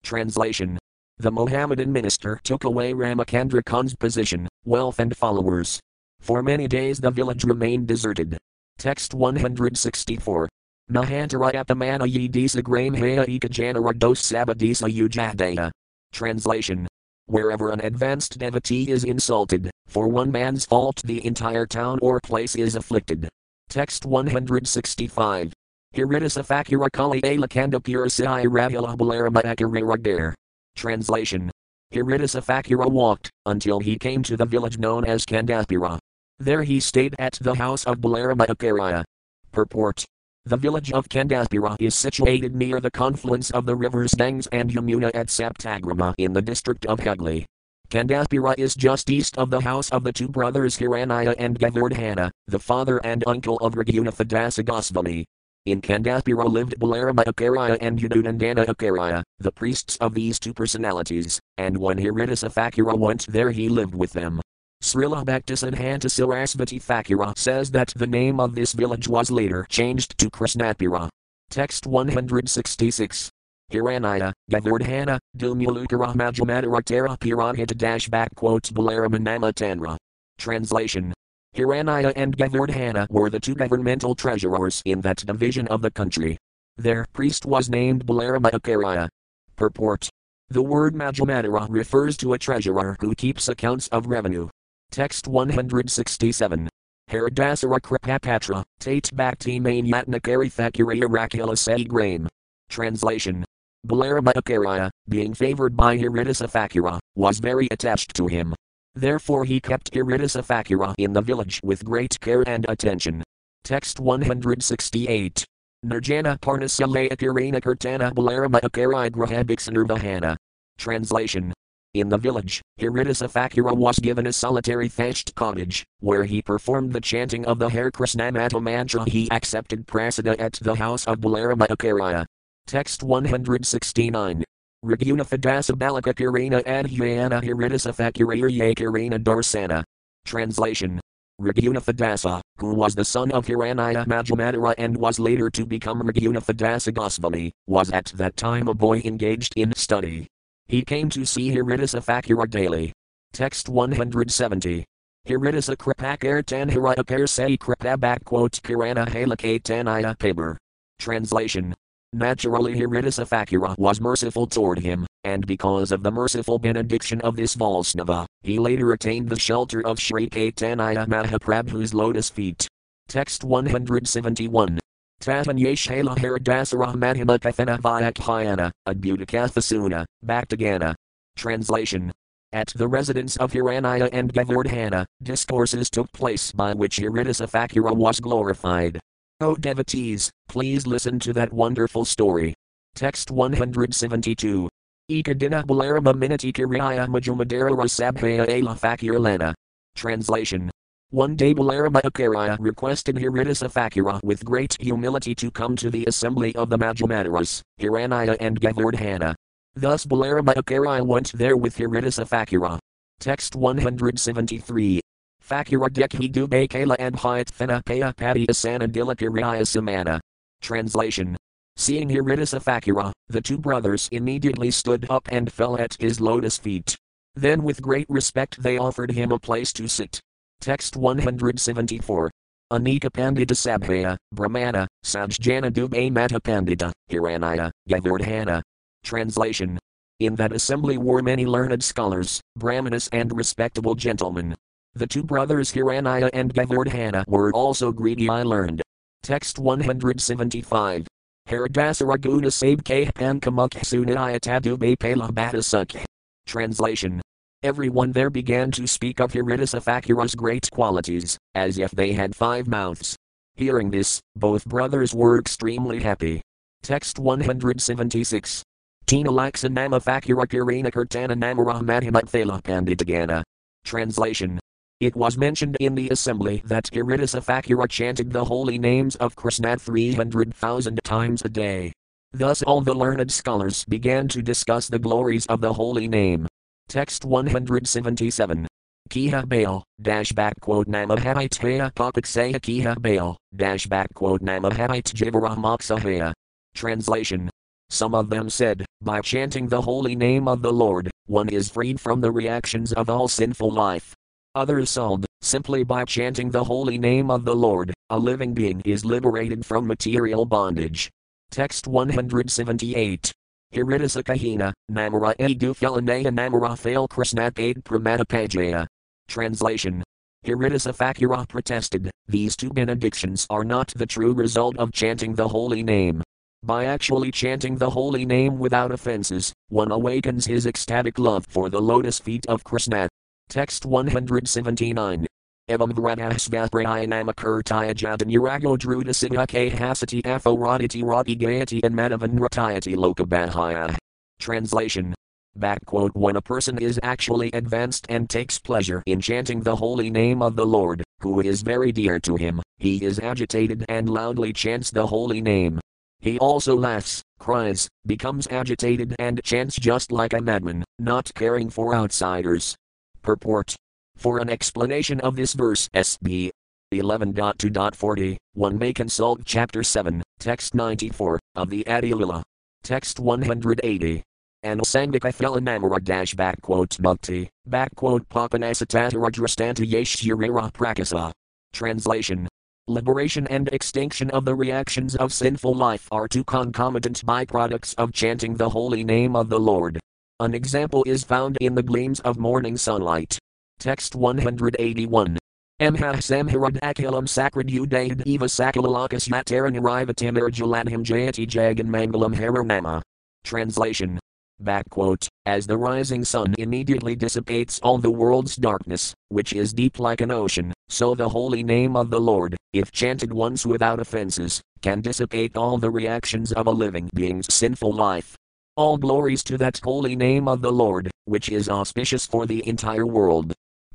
Translation. The Mohammedan minister took away Ramacandra Khan's position, wealth, and followers. For many days the village remained deserted. Text 164. Mahantarayapamana Yidisa Grame Haya Ika Dos Sabadisa Ujadaya. Translation. Wherever an advanced devotee is insulted, for one man's fault the entire town or place is afflicted. Text 165. Hiridasa Fakira Kali Alakanda Purasai Ravila Balarama Akariragdare. Translation. Thakura walked until he came to the village known as Kandapura. There he stayed at the house of Balarama Acharya. Purport. The village of Kandaspira is situated near the confluence of the rivers Ganges and Yamuna at Saptagrama in the district of Hugli. Kandaspira is just east of the house of the two brothers Hiranya and Govardhana, the father and uncle of Raghunatha Goswami. In Kandaspira lived Balarama Acharya and Yadunandana Acharya, the priests of these two personalities, and when Haridasa Thakura went there he lived with them. Srila Bhaktisiddhanta Sarasvati Thakura says that the name of this village was later changed to Krishnapura. Text 166. Hiranya, Govardhana, Dumulukara Majamadaratara Pirahita dash back quotes Balaramanama Tanra. Translation Hiranya and Govardhana were the two governmental treasurers in that division of the country. Their priest was named Balarama Acharya. Purport The word Majamadara refers to a treasurer who keeps accounts of revenue. Text 167. Haridasara Kripapatra, Tate Bhakti Main Yatnakari Thakuriya Rakila Saigrame. Translation Balarama Acharya, being favored by Haridasa Thakura, was very attached to him. Therefore he kept Haridasa Thakura in the village with great care and attention. Text 168. Nirjana Parnasalaya Kirana Kirtana Balarama Akarai Grahabiksanurvahana. Translation. In the village, Haridasa Thakura was given a solitary thatched cottage, where he performed the chanting of the Hare Krishna maha-mantra. He accepted prasada at the house of Balarama Acharya. Text 169. Raghunatha Balaka Adhyayana Haridasa Thakura Kirana Darsana. Translation Raghunatha who was the son of Hiranya Majamadara and was later to become Raghunatha Goswami, was at that time a boy engaged in study. He came to see Haridasa Thakura daily. Text 170. Haridasa Kripakar Tanharaya Say Kripabak quote Kirana Halakate Tanaya Paber. Translation Naturally Haridasa Thakura was merciful toward him, and because of the merciful benediction of this Vaisnava, he later attained the shelter of Sri Caitanya Mahaprabhu's lotus feet. Text 171. Tatanyeshala Haridasara Mahima Kathana Vyakhyana, Adbhutakatha Bhaktagana. Translation at the residence of Hiranya and Govardhana, discourses took place by which Haridasa Thakura was glorified. O devotees, please listen to that wonderful story. Text 172. Ikadina Balarama Minati Kiraya Majumadara Rasabhaya Ala Fakirlana. Translation. One day Balarama Acharya requested Thakura with great humility to come to the assembly of the Majamadaras, Hiranya and Govardhana. Thus Balarama Acharya went there with Thakura. Text 173. Thakura Dekhi Dube Kala and Hyatthana Paya Padi Asana Dilakiraya Samana. Translation. Seeing Haridasa Thakura, the two brothers immediately stood up and fell at his lotus feet. Then with great respect they offered him a place to sit. Text 174. Anika Pandita Sabhaya, Brahmana, Sajjana Dubhe Mata Pandita, Hiranya, Govardhana. Translation. In that assembly were many learned scholars, brahmanas and respectable gentlemen. The two brothers Hiranya and Govardhana were also greedy I learned. Text 175. Haridasaraguna Sabke Pankamuksunayatadu Pala Batasuk. Translation. Everyone there began to speak of Haridasa Thakura's great qualities, as if they had five mouths. Hearing this, both brothers were extremely happy. Text 176. Tina Laksanama Thakura Kirina Kirtana Namara Madhimathala Panditagana. Translation it was mentioned in the assembly that Haridasa Thakura chanted the holy names of Krishna 300,000 times a day. Thus all the learned scholars began to discuss the glories of the holy name. Text 177. Kiha Baal, dash back quote Namahavitaya Papaksaya Kiha Baal, dash back quote Namahavit Jivaramaksahaya. Translation. Some of them said, by chanting the holy name of the Lord, one is freed from the reactions of all sinful life. Others sold, simply by chanting the holy name of the Lord, a living being is liberated from material bondage. Text 178. Haridasa Kahina, Namara Edu Philanaya Namara Fail Krishnat Aid Pramatapajaya. Translation. Haridasa Thakura protested, these two benedictions are not the true result of chanting the holy name. By actually chanting the holy name without offenses, one awakens his ecstatic love for the lotus feet of Krishna. Text 179. Evam Vranasvaprayanamakurtaya Jadanurago Drudasina K Hasati Aphoroditi Rati Gayati and Madavan Ratayati Lokabahaya. Translation Backquote When a person is actually advanced and takes pleasure in chanting the holy name of the Lord, who is very dear to him, he is agitated and loudly chants the holy name. He also laughs, cries, becomes agitated and chants just like a madman, not caring for outsiders. Purport For an explanation of this verse, SB 11.2.40, one may consult chapter 7, text 94, of the Adi Lila. Text 180 and Sangika Felanamara dash backquote Mukti, backquote Papanasataradrastanta Yeshurira Prakasa. Translation Liberation and extinction of the reactions of sinful life are two concomitant byproducts of chanting the holy name of the Lord. An example is found in the gleams of morning sunlight. Text 181. Amhasamharad akilam sacred eva sakalalakas yataran arivatam arjuladhim jayati jagan mangalam haranama. Translation Backquote, As the rising sun immediately dissipates all the world's darkness, which is deep like an ocean, so the holy name of the Lord, if chanted once without offenses, can dissipate all the reactions of a living being's sinful life. All glories to that holy name of the Lord, which is auspicious for the entire world.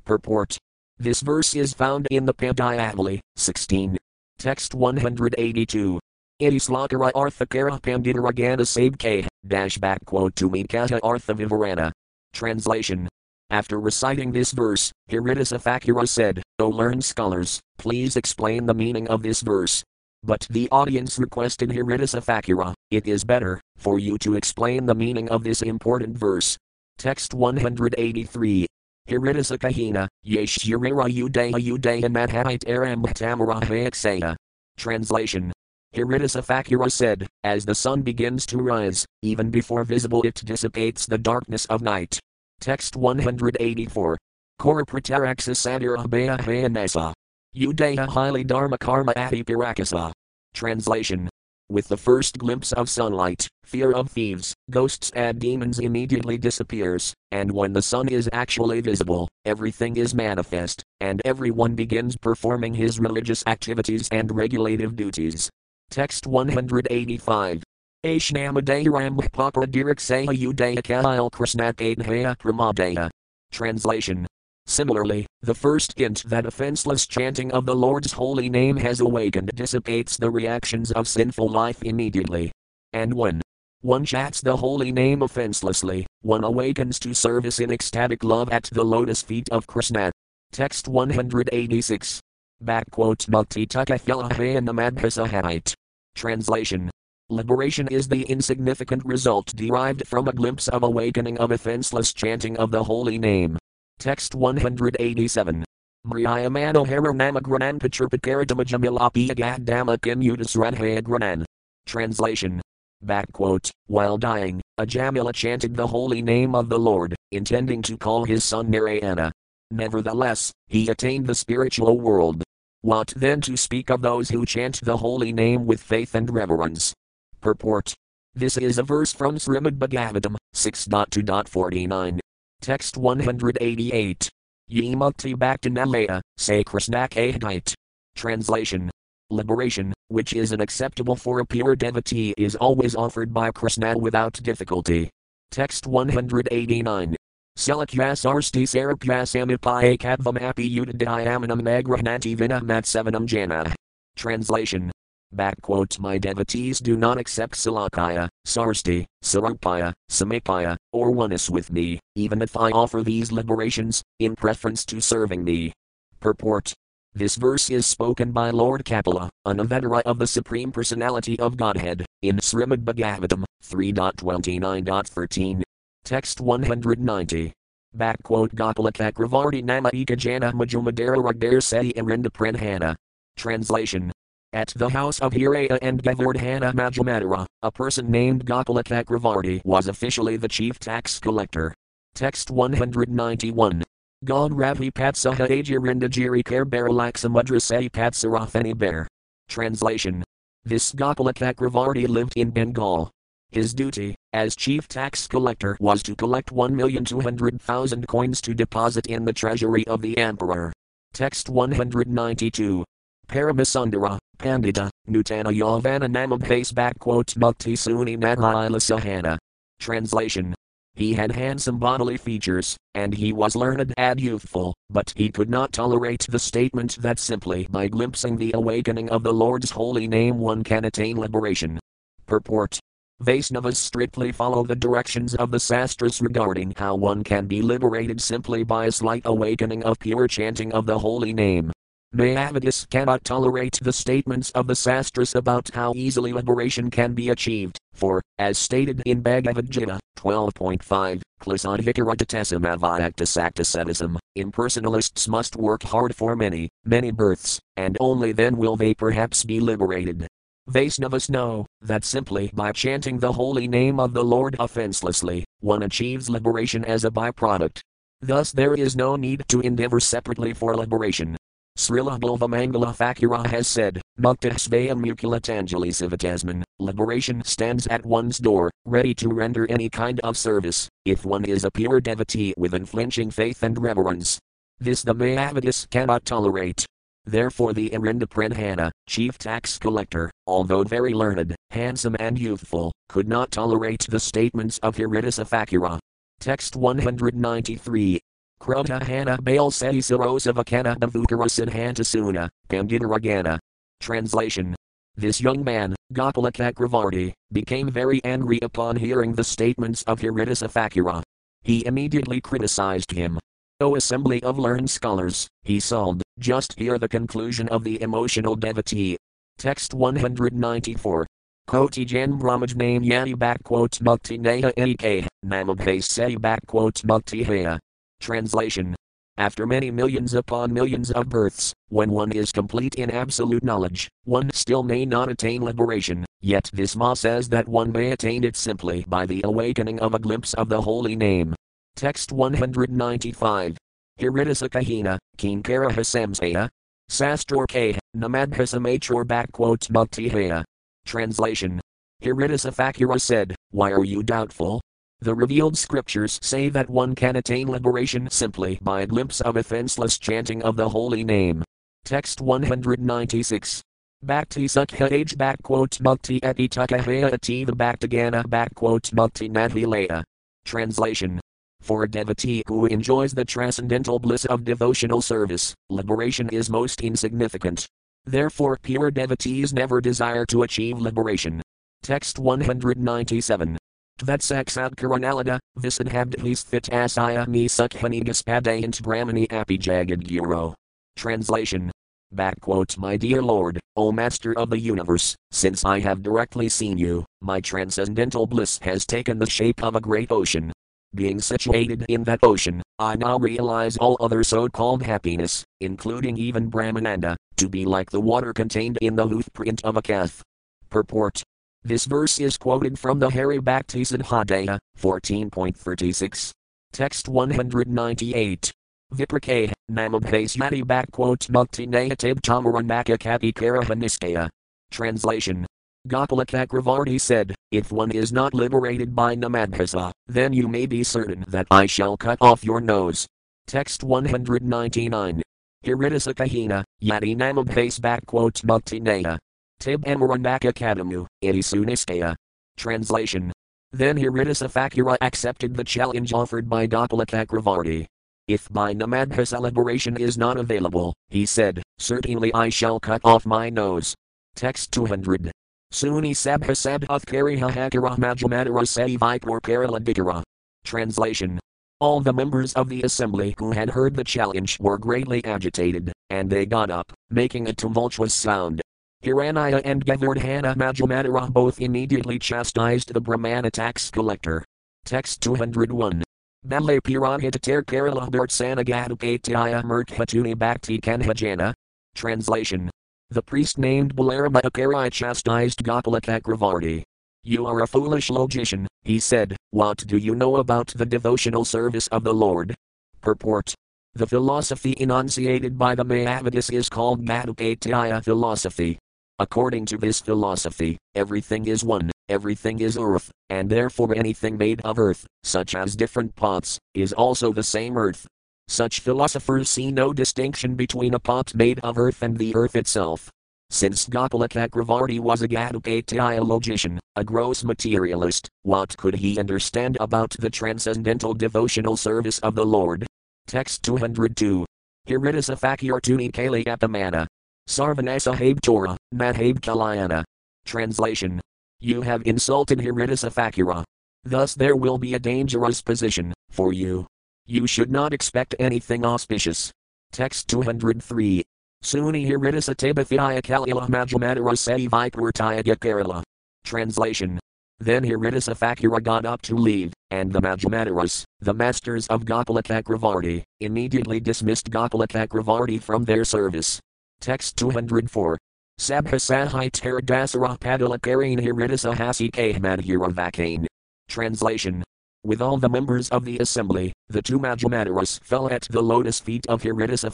Purport. This verse is found in the Padyavali, 16. Text 182. Itislakara Arthakara Panditaragana Sabke, dash back quote to Mikata Artha Vivarana. Translation. After reciting this verse, Haridasa said, O learned scholars, please explain the meaning of this verse. But the audience requested Haridasa it is better, for you to explain the meaning of this important verse. Text 183. Haridasa Kahina, Yesh Yurira Udaya Udaya Madhait Aram Tamara Translation Haridasa said, As the sun begins to rise, even before visible it dissipates the darkness of night. Text 184. Koraprataraxa Sadirabhaya Hayanasa. Udaya highly Dharma Karma Ati Pirakasa. Translation. With the first glimpse of sunlight, fear of thieves, ghosts, and demons immediately disappears, and when the sun is actually visible, everything is manifest, and everyone begins performing his religious activities and regulative duties. Text 185. Aishnamadairam Papadirikseha Udayaka Krishnakadhaya Pramadaya. Translation. Similarly, the first hint that offenseless chanting of the Lord's holy name has awakened dissipates the reactions of sinful life immediately. And when one chants the holy name offenselessly, one awakens to service in ecstatic love at the lotus feet of Krishna. Text 186. Backquote Multitukafilahayanamabhisahait. Translation. Liberation is the insignificant result derived from a glimpse of awakening of offenseless chanting of the holy name. Text 187. Mriyamano Haranama Granan Patrapakaradamajamilapi Agadama Kimutas Radhayagranan. While dying, Ajamila chanted the holy name of the Lord, intending to call his son Narayana. Nevertheless, he attained the spiritual world. What then to speak of those who chant the holy name with faith and reverence? Purport. This is a verse from Srimad Bhagavatam 6.2.49. Text 188. Yemukti Bhaktinalaya, say Krishna Kahite. Translation. Liberation, which is unacceptable for a pure devotee, is always offered by Krishna without difficulty. Text 189. Selakyasarsti sarapyasamipaye kadvamapi udadayamanam nagrahnati vinamat sevanam jana. Translation. My devotees do not accept Salakaya, Sarsti, Sarupaya, Samipaya, or oneness with me, even if I offer these liberations, in preference to serving me. Purport. This verse is spoken by Lord Kapila, an avatara of the Supreme Personality of Godhead, in Srimad Bhagavatam 3.29.13. Text 190. Backquote Gopalakakravarti Nama Ekajana Majumadara Ragdare Seti Arinda Pranhana. Translation. At the house of Hiranya and Govardhana Majumadara, a person named Gopala Chakravarti was officially the chief tax collector. Text 191. God Ravi Patsaha Ajirinda Jiri Kare Baralaksamudra Sai Patsarafani Bear. Translation. This Gopala Chakravarti lived in Bengal. His duty, as chief tax collector, was to collect 1,200,000 coins to deposit in the treasury of the emperor. Text 192. Paramasundara, Pandita, Nutana Yavana Namabhase Mukti Suni Nadhila Sahana. Translation. He had handsome bodily features, and he was learned and youthful, but he could not tolerate the statement that simply by glimpsing the awakening of the Lord's holy name one can attain liberation. Purport Vaisnavas strictly follow the directions of the Sastras regarding how one can be liberated simply by a slight awakening of pure chanting of the holy name. Mayavadis cannot tolerate the statements of the Sastras about how easily liberation can be achieved, for, as stated in Bhagavad Gita 12.5, Klasadhikaratatasamavayaktasaktasadism, impersonalists must work hard for many, many births, and only then will they perhaps be liberated. Vaisnavas know that simply by chanting the holy name of the Lord offenselessly, one achieves liberation as a byproduct. Thus, there is no need to endeavor separately for liberation. Srila Bilvamangala Thakura has said, Muktahsvaya Mukulatanjali Sivatasman, liberation stands at one's door, ready to render any kind of service, if one is a pure devotee with unflinching faith and reverence. This the Mayavadis cannot tolerate. Therefore, the Pradhana, chief tax collector, although very learned, handsome, and youthful, could not tolerate the statements of Haridasa Thakura. Text 193. Krotahana Baal Seti Sarosavakana Davukarasiddhantasuna, Panditaragana. Translation. This young man, Gopala Chakravarti, became very angry upon hearing the statements of Haridasa Thakura. He immediately criticized him. O assembly of learned scholars, he sobbed, just hear the conclusion of the emotional devotee. Text 194. Koti Jan Brahmaj name Yani backquote Mukti Neha Ek, Namabhase Seti backquote Mukti Haya. Translation After many millions upon millions of births, when one is complete in absolute knowledge, one still may not attain liberation, yet this Ma says that one may attain it simply by the awakening of a glimpse of the holy name. Text 195. Hiridasa Kahina, Kinkara Hasamsaya. Sastor K. Namadhasamachor backquote Muktihaya. Translation. Haridasa Thakura said, Why are you doubtful? The revealed scriptures say that one can attain liberation simply by a glimpse of offenseless chanting of the holy name. Text 196. Bhakti Sukha Age backquote Mukti Eti Tukahaya Ativa Bhaktagana backquote. Translation. For a devotee who enjoys the transcendental bliss of devotional service, liberation is most insignificant. Therefore, pure devotees never desire to achieve liberation. Text 197. Tvetsaksad Karanalada, Visadhabdhis Thitasaya Mi Sukhanigaspadayant Brahmani Apijagad Guru. Translation. Backquote My dear Lord, O Master of the universe, since I have directly seen you, my transcendental bliss has taken the shape of a great ocean. Being situated in that ocean, I now realize all other so called happiness, including even Brahmananda, to be like the water contained in the hoof print of a calf. Purport this verse is quoted from the Hari Bhakti Siddhadaya, 14.36. Text 198. Viprake, Namabhasyati backquote Mukti Nayatab Tamaranaka Kati Karahanistaya. Translation. Gopala Chakravarti said, If one is not liberated by Namabhasa, then you may be certain that I shall cut off your nose. Text 199. Hiridasa Kahina, Yadi Namabhase backquote Mukti Naya. Tib Amaranaka Kadamu, Itisuniskaya. Translation. Then Haridasa Thakura accepted the challenge offered by Gopala Chakravarti. If by Namadha celebration is not available, he said, certainly I shall cut off my nose. Text 200. Suni Sabha Sabhath Kariha Hakara Majamadara Seti Vipur Paraladikara. Translation. All the members of the assembly who had heard the challenge were greatly agitated, and they got up, making a tumultuous sound. Hiranya and Govardhana Majamadara both immediately chastised the Brahmana tax collector. Text 201. Bale Puranhitatir Kerala Bhartsanagadupatya Murkhatuni Bhakti Kanhajana. Translation. The priest named Balarama Acharya chastised Gopala Chakravarti. You are a foolish logician, he said, what do you know about the devotional service of the Lord? Purport. The philosophy enunciated by the Mayavadis is called Madhupatya philosophy. According to this philosophy, everything is one, everything is earth, and therefore anything made of earth, such as different pots, is also the same earth. Such philosophers see no distinction between a pot made of earth and the earth itself. Since Gopala Chakravarti was a Gadukataya logician, a gross materialist, what could he understand about the transcendental devotional service of the Lord? Text 202. Hiridasa Fakirtuni Kali Apamana. Sarvanasa Habe Torah, Madhabe Kalayana. Translation. You have insulted Haridasa Thakura. Thus there will be a dangerous position for you. You should not expect anything auspicious. Text 203. Suni Hiridasa Tabathaya Kalila Majamadara Se Kerala. Translation. Then Haridasa Thakura got up to leave, and the Majamadaras, the masters of Gopala Chakravarti, immediately dismissed Gopala Chakravarti from their service. Text 204. Sabhasahai Teradasara Padalakarin Haridasa Hasi Kahmadhira Translation. With all the members of the assembly, the two Majamadaras fell at the lotus feet of Haridasa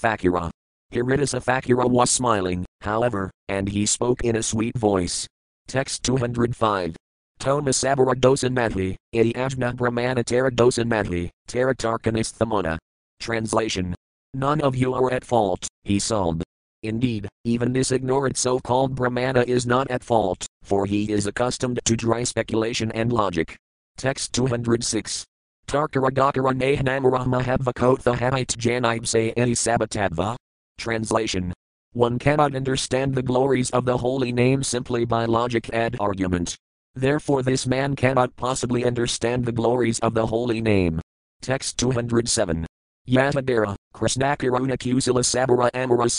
Haridasa was smiling, however, and he spoke in a sweet voice. Text 205. Toma Sabara Dosan Madhi, Iti Ajna Brahmana Tara Dosan Madhi, Tara Tarkanis Thamona. Translation. None of you are at fault, he sobbed. Indeed, even this ignorant so called Brahmana is not at fault, for he is accustomed to dry speculation and logic. Text 206. Tarkara Dakara Nahanamara Mahavakotha Havite Janib Se Any Sabatadva. Translation. One cannot understand the glories of the holy name simply by logic and argument. Therefore, this man cannot possibly understand the glories of the holy name. Text 207. Yatadara, Krishnakiruna Kusila Sabara Amara.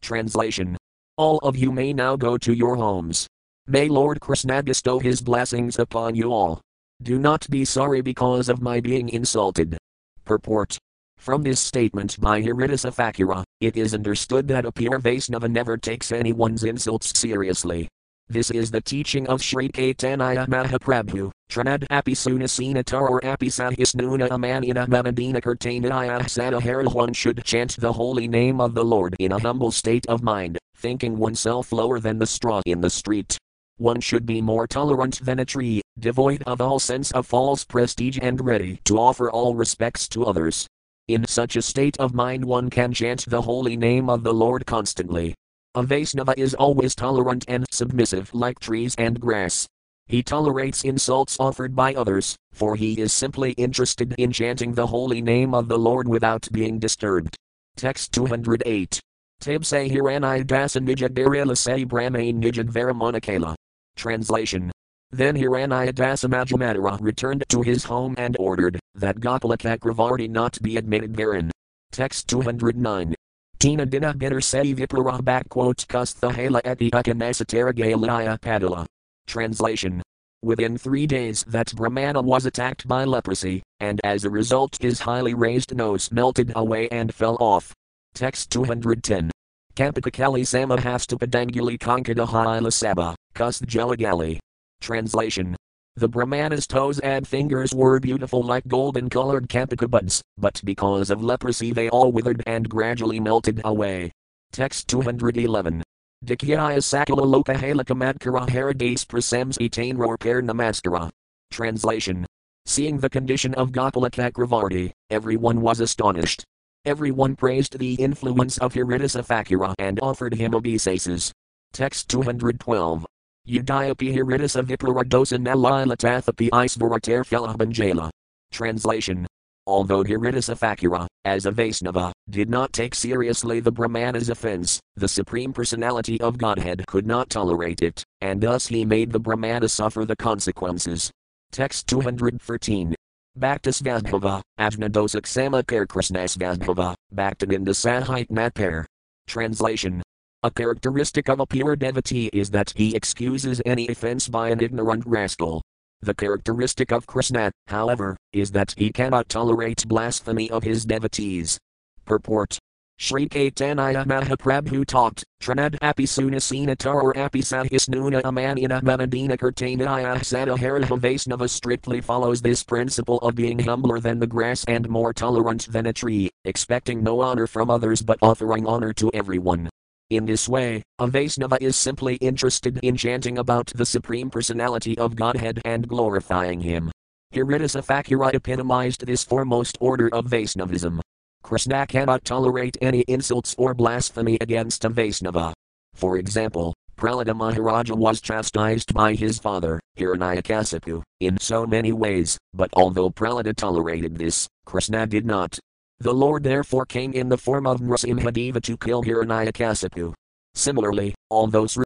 Translation. All of you may now go to your homes. May Lord Krishna bestow his blessings upon you all. Do not be sorry because of my being insulted. Purport from this statement by Haridasa Thakura, it is understood that a pure Vaisnava never takes anyone's insults seriously. This is the teaching of Sri Caitanya Mahaprabhu, Tranad Apisunasina Tar Apisahisnuna Amanina Mamadina Kirtanaya Sadahara one should chant the holy name of the Lord in a humble state of mind, thinking oneself lower than the straw in the street. One should be more tolerant than a tree, devoid of all sense of false prestige and ready to offer all respects to others. In such a state of mind, one can chant the holy name of the Lord constantly. A Vaisnava is always tolerant and submissive like trees and grass. He tolerates insults offered by others, for he is simply interested in chanting the holy name of the Lord without being disturbed. Text 208. Tibse Hiranai Dasa Nijad Se Brahmain Nijad Varamanakala. Translation then Hiranyadasa Hiranyadasamajamatra returned to his home and ordered that Gopala Chakravarti not be admitted therein. Text 209. Tina Dina Bitter Vipura backquote Kusthahala Eti Ukanasataragalaya Padala. Translation. Within three days that Brahmana was attacked by leprosy, and as a result his highly raised nose melted away and fell off. Text 210. Kampakakali Samahastupadanguli Kankadahaila Saba, Kustjalagali. Translation the Brahmana's toes and fingers were beautiful like golden colored kampika buds, but because of leprosy they all withered and gradually melted away. Text 211. Dikyaya Sakala Lokahalakamadkara Haradase Prasems Etain Rorper Namaskara. Translation. Seeing the condition of Gopala Chakravarti, everyone was astonished. Everyone praised the influence of Haridasa Thakura and offered him obeisances. Text 212. Udayapa Hiridasa Vipraradosan Nalilatathapi Isvaratar Philabhanjala. Translation. Although Haridasa Thakura, as a Vaisnava, did not take seriously the Brahmana's offense, the Supreme Personality of Godhead could not tolerate it, and thus he made the Brahmana suffer the consequences. Text 213. Bhaktas Vadbhava, Ajnadosak Samakar Krishnas Vadbhava, Bhaktaninda Sahit Natpar. Translation. A characteristic of a pure devotee is that he excuses any offense by an ignorant rascal. The characteristic of Krishna, however, is that he cannot tolerate blasphemy of his devotees. Purport Sri Caitanya Mahaprabhu taught, Tranad apisunasina tar apisahisnuna amanina manadina kirtanaya sadaharaha Vaisnava strictly follows this principle of being humbler than the grass and more tolerant than a tree, expecting no honor from others but offering honor to everyone. In this way, a Vaisnava is simply interested in chanting about the Supreme Personality of Godhead and glorifying Him. Haridasa Thakura epitomized this foremost order of Vaishnavism. Krishna cannot tolerate any insults or blasphemy against a Vaishnava. For example, Prahlada Maharaja was chastised by his father, Hiranyakasipu, in so many ways, but although Prahlada tolerated this, Krishna did not. The Lord therefore came in the form of Nrasimhadeva to kill Hiranyakasipu. Similarly, although Sri